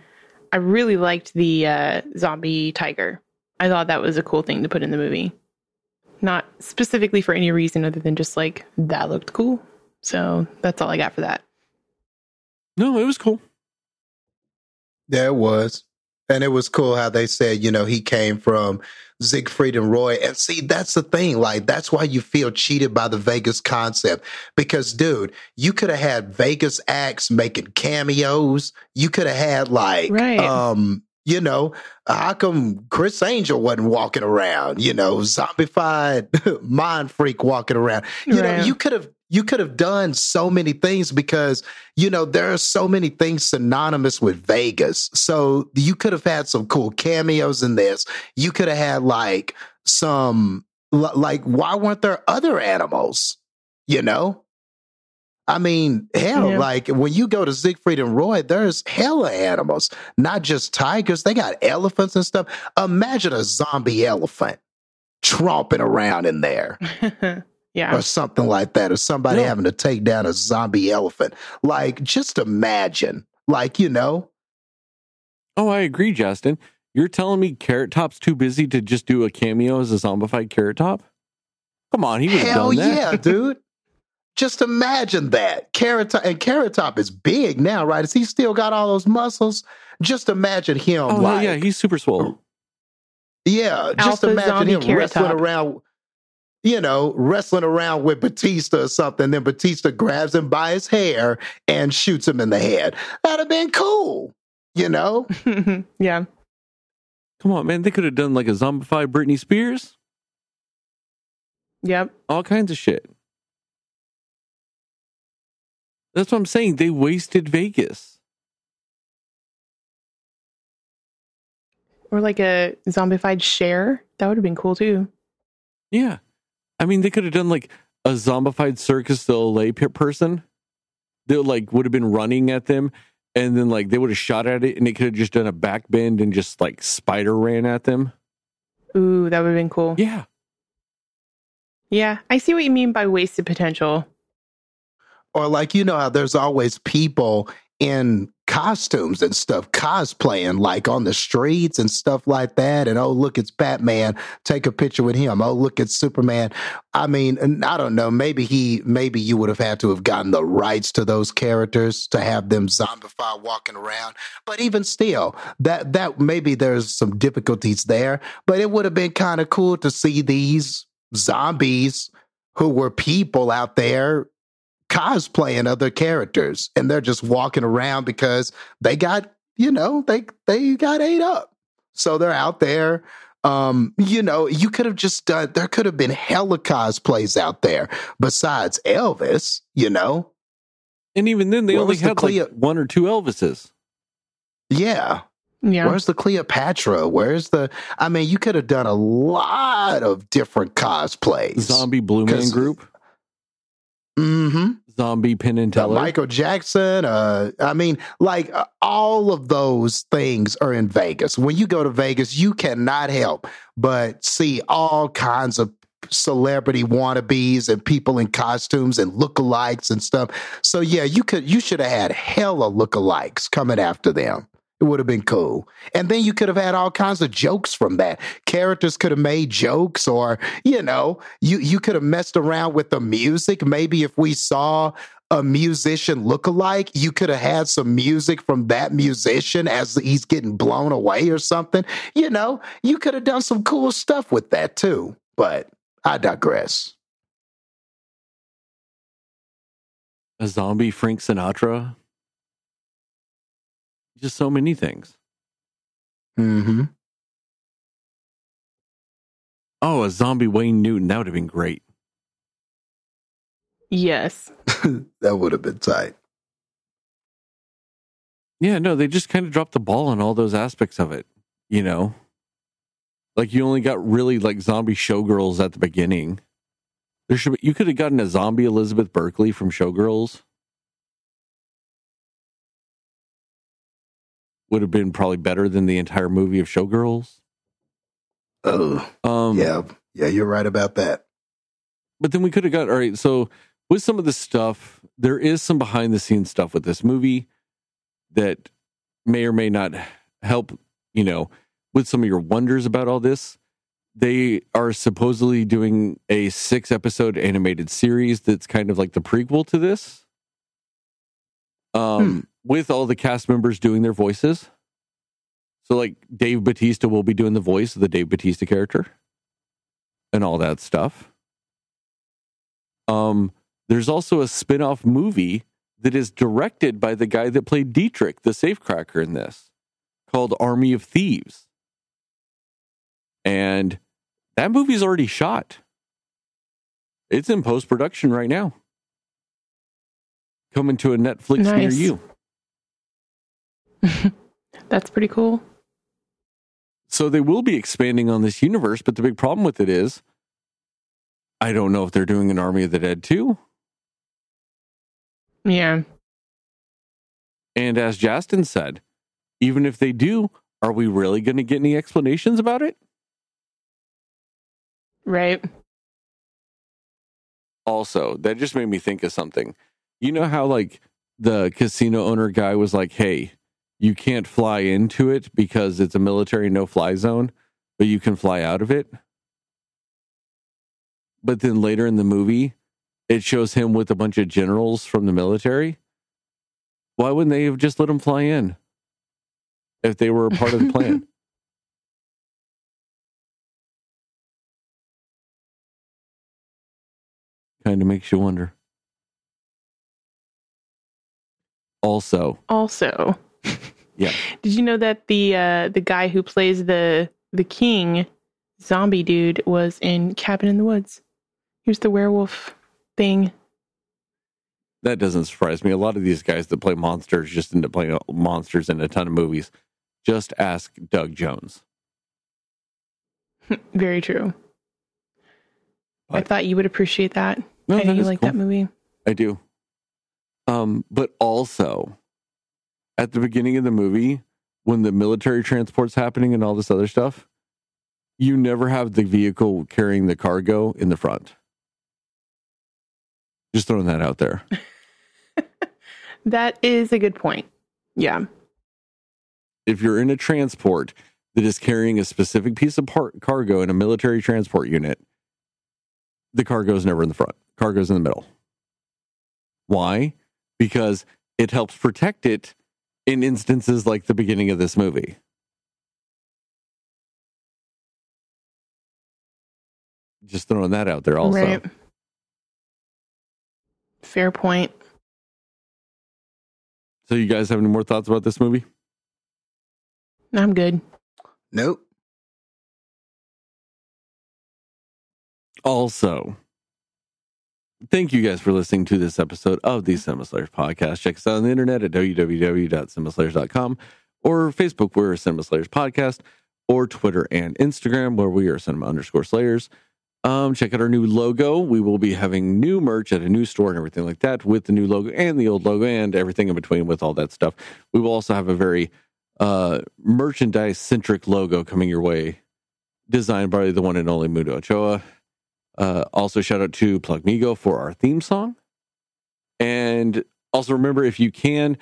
I really liked the uh, zombie tiger. I thought that was a cool thing to put in the movie. Not specifically for any reason other than just like that looked cool. So that's all I got for that. No, it was cool. Yeah, it was. And it was cool how they said, you know, he came from Siegfried and Roy. And see, that's the thing. Like, that's why you feel cheated by the Vegas concept. Because, dude, you could have had Vegas acts making cameos. You could have had, like, Right. um, you know, how come Criss Angel wasn't walking around? You know, zombified mind freak walking around. You know, you could have you could have done so many things because you know there are so many things synonymous with Vegas. So you could have had some cool cameos in this. You could have had like some like why weren't there other animals? You know. I mean, hell, Yeah. like when you go to Siegfried and Roy, there's hella animals, not just tigers. They got elephants and stuff. Imagine a zombie elephant tromping around in there yeah. or something like that, or somebody No. having to take down a zombie elephant. Like, just imagine, like, you know, Oh, I agree, Justin. You're telling me Carrot Top's too busy to just do a cameo as a zombified Carrot Top? Come on, he would have done that. yeah, dude. Just imagine that. Carrot Top, and Carrot Top is big now, right? Is he still got all those muscles? Just imagine him, Oh, like, yeah, he's super swole. Yeah, just imagine him Carrot wrestling Top. around, you know, wrestling around with Bautista or something. Then Bautista grabs him by his hair and shoots him in the head. That'd have been cool, you know? yeah. Come on, man. They could have done like a zombified Britney Spears. Yep. All kinds of shit. That's what I'm saying. They wasted Vegas. Or like a zombified Cher. That would have been cool too. Yeah. I mean, they could have done like a zombified Cirque du Soleil person that like would have been running at them and then like they would have shot at it and it could have just done a back bend and just like spider ran at them. Ooh, that would have been cool. Yeah. Yeah, I see what you mean by wasted potential. Or like you know how there's always people in costumes and stuff cosplaying like on the streets and stuff like that and oh look it's batman. Take a picture with him. Oh look it's superman. I mean i don't know. Maybe he maybe you would have had to have gotten the rights to those characters to have them zombified walking around. But even still that that maybe there's some difficulties there but it would have been kind of cool to see these zombies who were people out there cosplaying other characters and they're just walking around because they got you know they they got ate up so they're out there um you know you could have just done there could have been hella cosplays out there besides elvis you know And even then, they Where only was the had Cleo- like one or two Elvises. yeah Yeah. Where's the Cleopatra? Where's the? I mean, you could have done a lot of different cosplays. Zombie Blue Man 'Cause- Group, Mm-hmm. Zombie Penn and Teller. Michael Jackson. Uh, I mean, like uh, all of those things are in Vegas. When you go to Vegas, you cannot help but see all kinds of celebrity wannabes and people in costumes and lookalikes and stuff. So yeah, you could you should have had hella lookalikes coming after them. It would have been cool. And then you could have had all kinds of jokes from that. Characters could have made jokes or, you know, you you could have messed around with the music. Maybe if we saw a musician look-alike, you could have had some music from that musician as he's getting blown away or something. You know, you could have done some cool stuff with that too. But I digress. a zombie Frank Sinatra. Just so many things. Mm-hmm. Oh, a zombie Wayne Newton. That would have been great. yes. that would have been tight. Yeah, no, they just kind of dropped the ball on all those aspects of it. You know, like you only got really like zombie showgirls at the beginning. There should be, you could have gotten a zombie Elizabeth Berkley from Showgirls. Would have been probably better than the entire movie of Showgirls. Oh, Um, yeah. Yeah, you're right about that. but then we could have got all right. So with some of the stuff, there is some behind the scenes stuff with this movie that may or may not help. You know, with some of your wonders about all this, they are supposedly doing a six episode animated series that's kind of like the prequel to this. Um, with all the cast members doing their voices. So like Dave Bautista will be doing the voice of the Dave Bautista character and all that stuff. Um, there's also a spin-off movie that is directed by the guy that played Dietrich, the safecracker in this, called Army of Thieves. And that movie's already shot. It's in post-production right now. Coming to a Netflix near you. That's pretty cool. So they will be expanding on this universe, but the big problem with it is I don't know if they're doing an Army of the Dead too. Yeah. And as Justin said, even if they do, are we really going to get any explanations about it? Right. Also, that just made me think of something. You know how, like, the casino owner guy was like, hey, you can't fly into it because it's a military no fly zone, but you can fly out of it? But then later in the movie, it shows him with a bunch of generals from the military. Why wouldn't they have just let him fly in if they were a part of the plan? kind of makes you wonder. Also, Also, Yeah. Did you know that the uh, the guy who plays the the king zombie dude was in Cabin in the Woods? Here's the werewolf thing. that doesn't surprise me. A lot of these guys that play monsters just end up playing monsters in a ton of movies. Just ask Doug Jones. Very true. I thought you would appreciate that. No, I know you like cool. that movie. I do. Um, but also, at the beginning of the movie when the military transport's happening and all this other stuff, you never have the vehicle carrying the cargo in the front. Just throwing that out there. That is a good point. Yeah. If you're in a transport that is carrying a specific piece of part, cargo in a military transport unit, the cargo is never in the front. Cargo's in the middle. Why? Because it helps protect it in instances like the beginning of this movie. Just throwing that out there also. Right. Fair point. So you guys have any more thoughts about this movie? I'm good. Nope. Also, thank you guys for listening to this episode of the Cinema Slayers podcast. Check us out on the internet at www.cinemaslayers.com or Facebook, where we're Cinema Slayers podcast, or Twitter and Instagram, where we are cinema underscore slayers. Um, check out our new logo. We will be having new merch at a new store and everything like that with the new logo and the old logo and everything in between with all that stuff. We will also have a very uh, merchandise centric logo coming your way, designed by the one and only Mudo Ochoa. Uh, also, shout out to Plug Migo for our theme song. And also remember, if you can,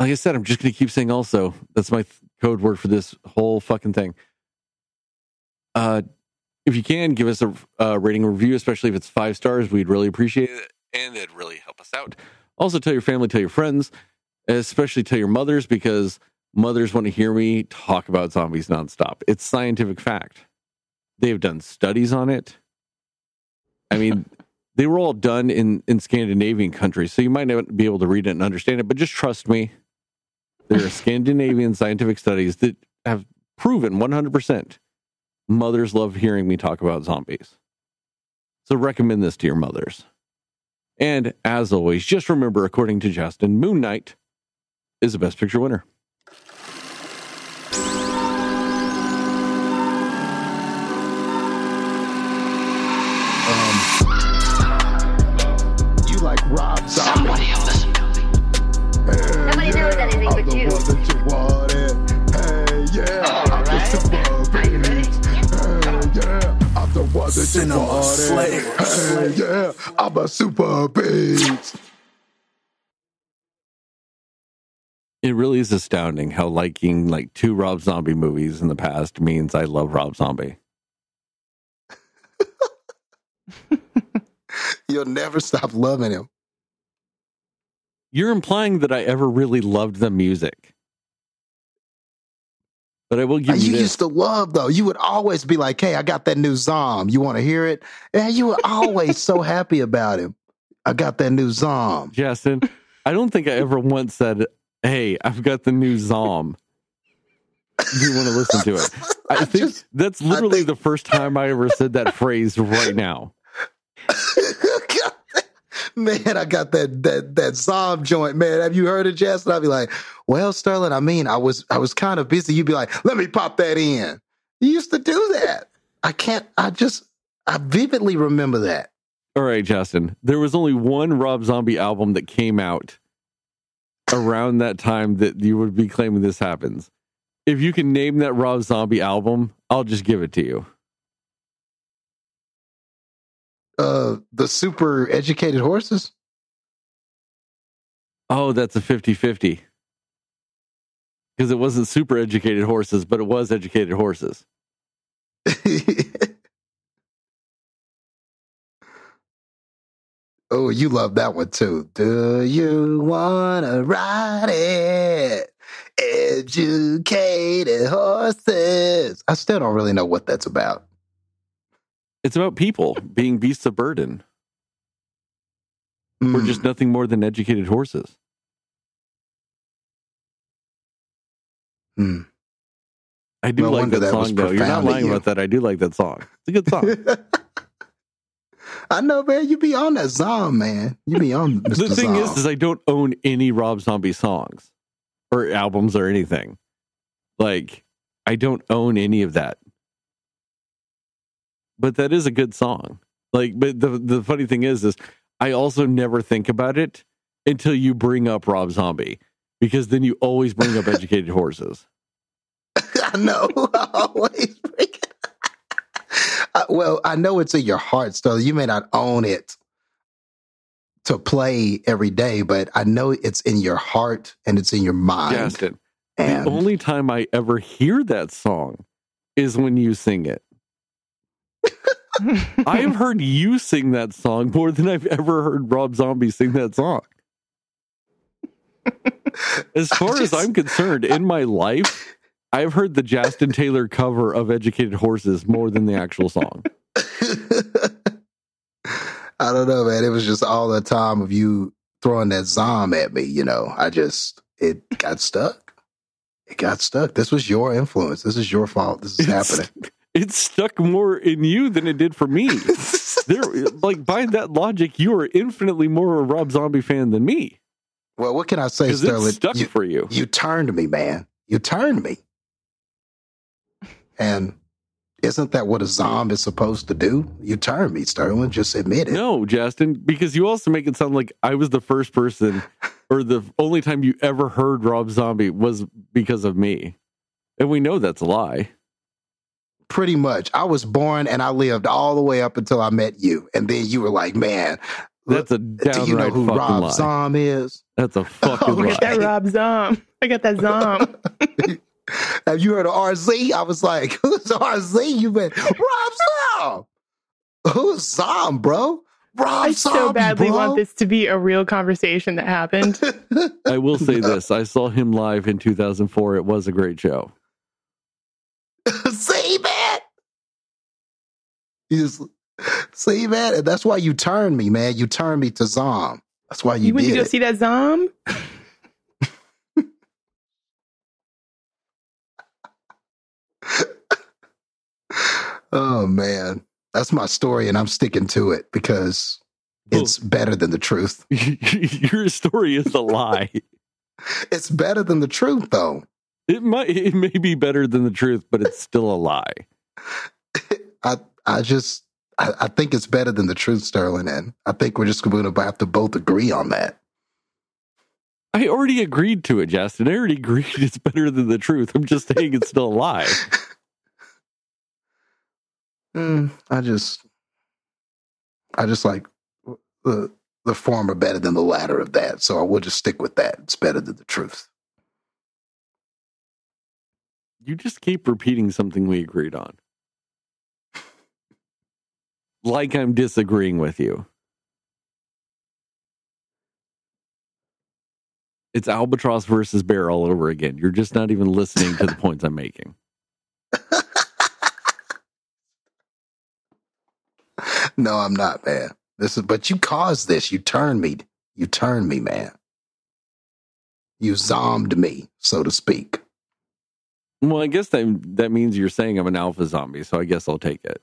like I said, I'm just going to keep saying also. That's my th- code word for this whole fucking thing. Uh, if you can, give us a, a rating review, especially if it's five stars. We'd really appreciate it. And it'd really help us out. Also, tell your family, tell your friends, especially tell your mothers, because mothers want to hear me talk about zombies nonstop. It's scientific fact. They've done studies on it. I mean, they were all done in, in Scandinavian countries, so you might not be able to read it and understand it, but just trust me. There are Scandinavian scientific studies that have proven 100% mothers love hearing me talk about zombies. So recommend this to your mothers. And as always, just remember, according to Justin, Moon Knight is the best picture winner. Cinema wanted. Slayers. Hey, yeah, I'm a super beast. It really is astounding how liking like two Rob Zombie movies in the past means I love Rob Zombie. You'll never stop loving him. You're implying that I ever really loved the music. But I will give you you this. used to love though. You would always be like, "Hey, I got that new Zom. You want to hear it?" And you were always so happy about him. I got that new Zom. Justin, I don't think I ever once said, Hey, I've got the new Zom. Do you want to listen to it? I I think just- that's literally think- the first time I ever said that phrase right now. man, I got that that that Zom joint, man. Have you heard of Jess? And I'd be like, "Well, Sterling, I mean, I was I was kind of busy." You'd be like, "Let me pop that in." You used to do that. I can't. I just I vividly remember that. All right, Justin. There was only one Rob Zombie album that came out around that time that you would be claiming this happens. If you can name that Rob Zombie album, I'll just give it to you. Uh, the super educated horses. Oh, that's a 50 50. Because it wasn't super educated horses, but it was educated horses. oh, you love that one too. Do you wanna ride it? Educated horses. I still don't really know what that's about. It's about people being beasts of burden. We're Mm. just nothing more than educated horses. Mm. I do No like that, that song, though. You're not lying you. about that. I do like that song. It's a good song. I know, man. You be on that Zom, man. You be on Mr. the thing Zom. is, is I don't own any Rob Zombie songs or albums or anything. Like, I don't own any of that. But that is a good song. Like, but the the funny thing is, is I also never think about it until you bring up Rob Zombie. because then you always bring up educated horses. I know. I always bring it. Uh, well, I know it's in your heart, so you may not own it to play every day, but I know it's in your heart and it's in your mind. Justin, and the only time I ever hear that song is when you sing it. I've heard you sing that song more than I've ever heard Rob Zombie sing that song. As far as I'm concerned, in my life, I've heard the Justin Taylor cover of Educated Horses more than the actual song. I don't know, man. It was just all the time of you throwing that zom at me, you know. I just it got stuck. It got stuck. This was your influence. This is your fault. This is happening. It stuck more in you than it did for me. There, like by that logic, you are infinitely more a Rob Zombie fan than me well, what can I say, Sterling? stuck You, for you. you turned me, man. You turned me. And isn't that what a zombie is supposed to do? You turned me, Sterling. Just admit it. No, Justin, because you also make it sound like I was the first person or the only time you ever heard Rob Zombie was because of me. And we know that's a lie. Pretty much. I was born and I lived all the way up until I met you. And then you were like, man, That's a do you know who Rob lie. Zom is? That's a oh, fucking Oh, lie. Look at that Rob Zom. I got that Zom. Have you heard of RZ? I was like, who's RZ? You been Rob Zom. Who's Zom, bro? Rob I so badly bro. want this to be a real conversation that happened. I will say this. I saw him live in 2004. It was a great show. See, man. You just, see, man, and that's why you turned me, man. You turned me to Zom. That's why you, You, went did to go it. see that Zom? Oh man, that's my story, and I'm sticking to it because it's better than the truth. Your story is a lie. It's better than the truth, though. It might it may be better than the truth, but it's still a lie. I I just I, I think it's better than the truth, Sterling, and I think we're just going to have to both agree on that. I already agreed to it, Justin. I already agreed it's better than the truth. I'm just saying it's still a lie. Mm, I just I just like the the former better than the latter of that, so I will just stick with that. It's better than the truth. You just keep repeating something we agreed on. Like I'm disagreeing with you. It's albatross versus bear all over again. You're just not even listening to the points I'm making. No, I'm not, man. This is but you caused this. You turned me. You turned me, man. You zommed me, so to speak. Well, I guess that that means you're saying I'm an alpha zombie, so I guess I'll take it.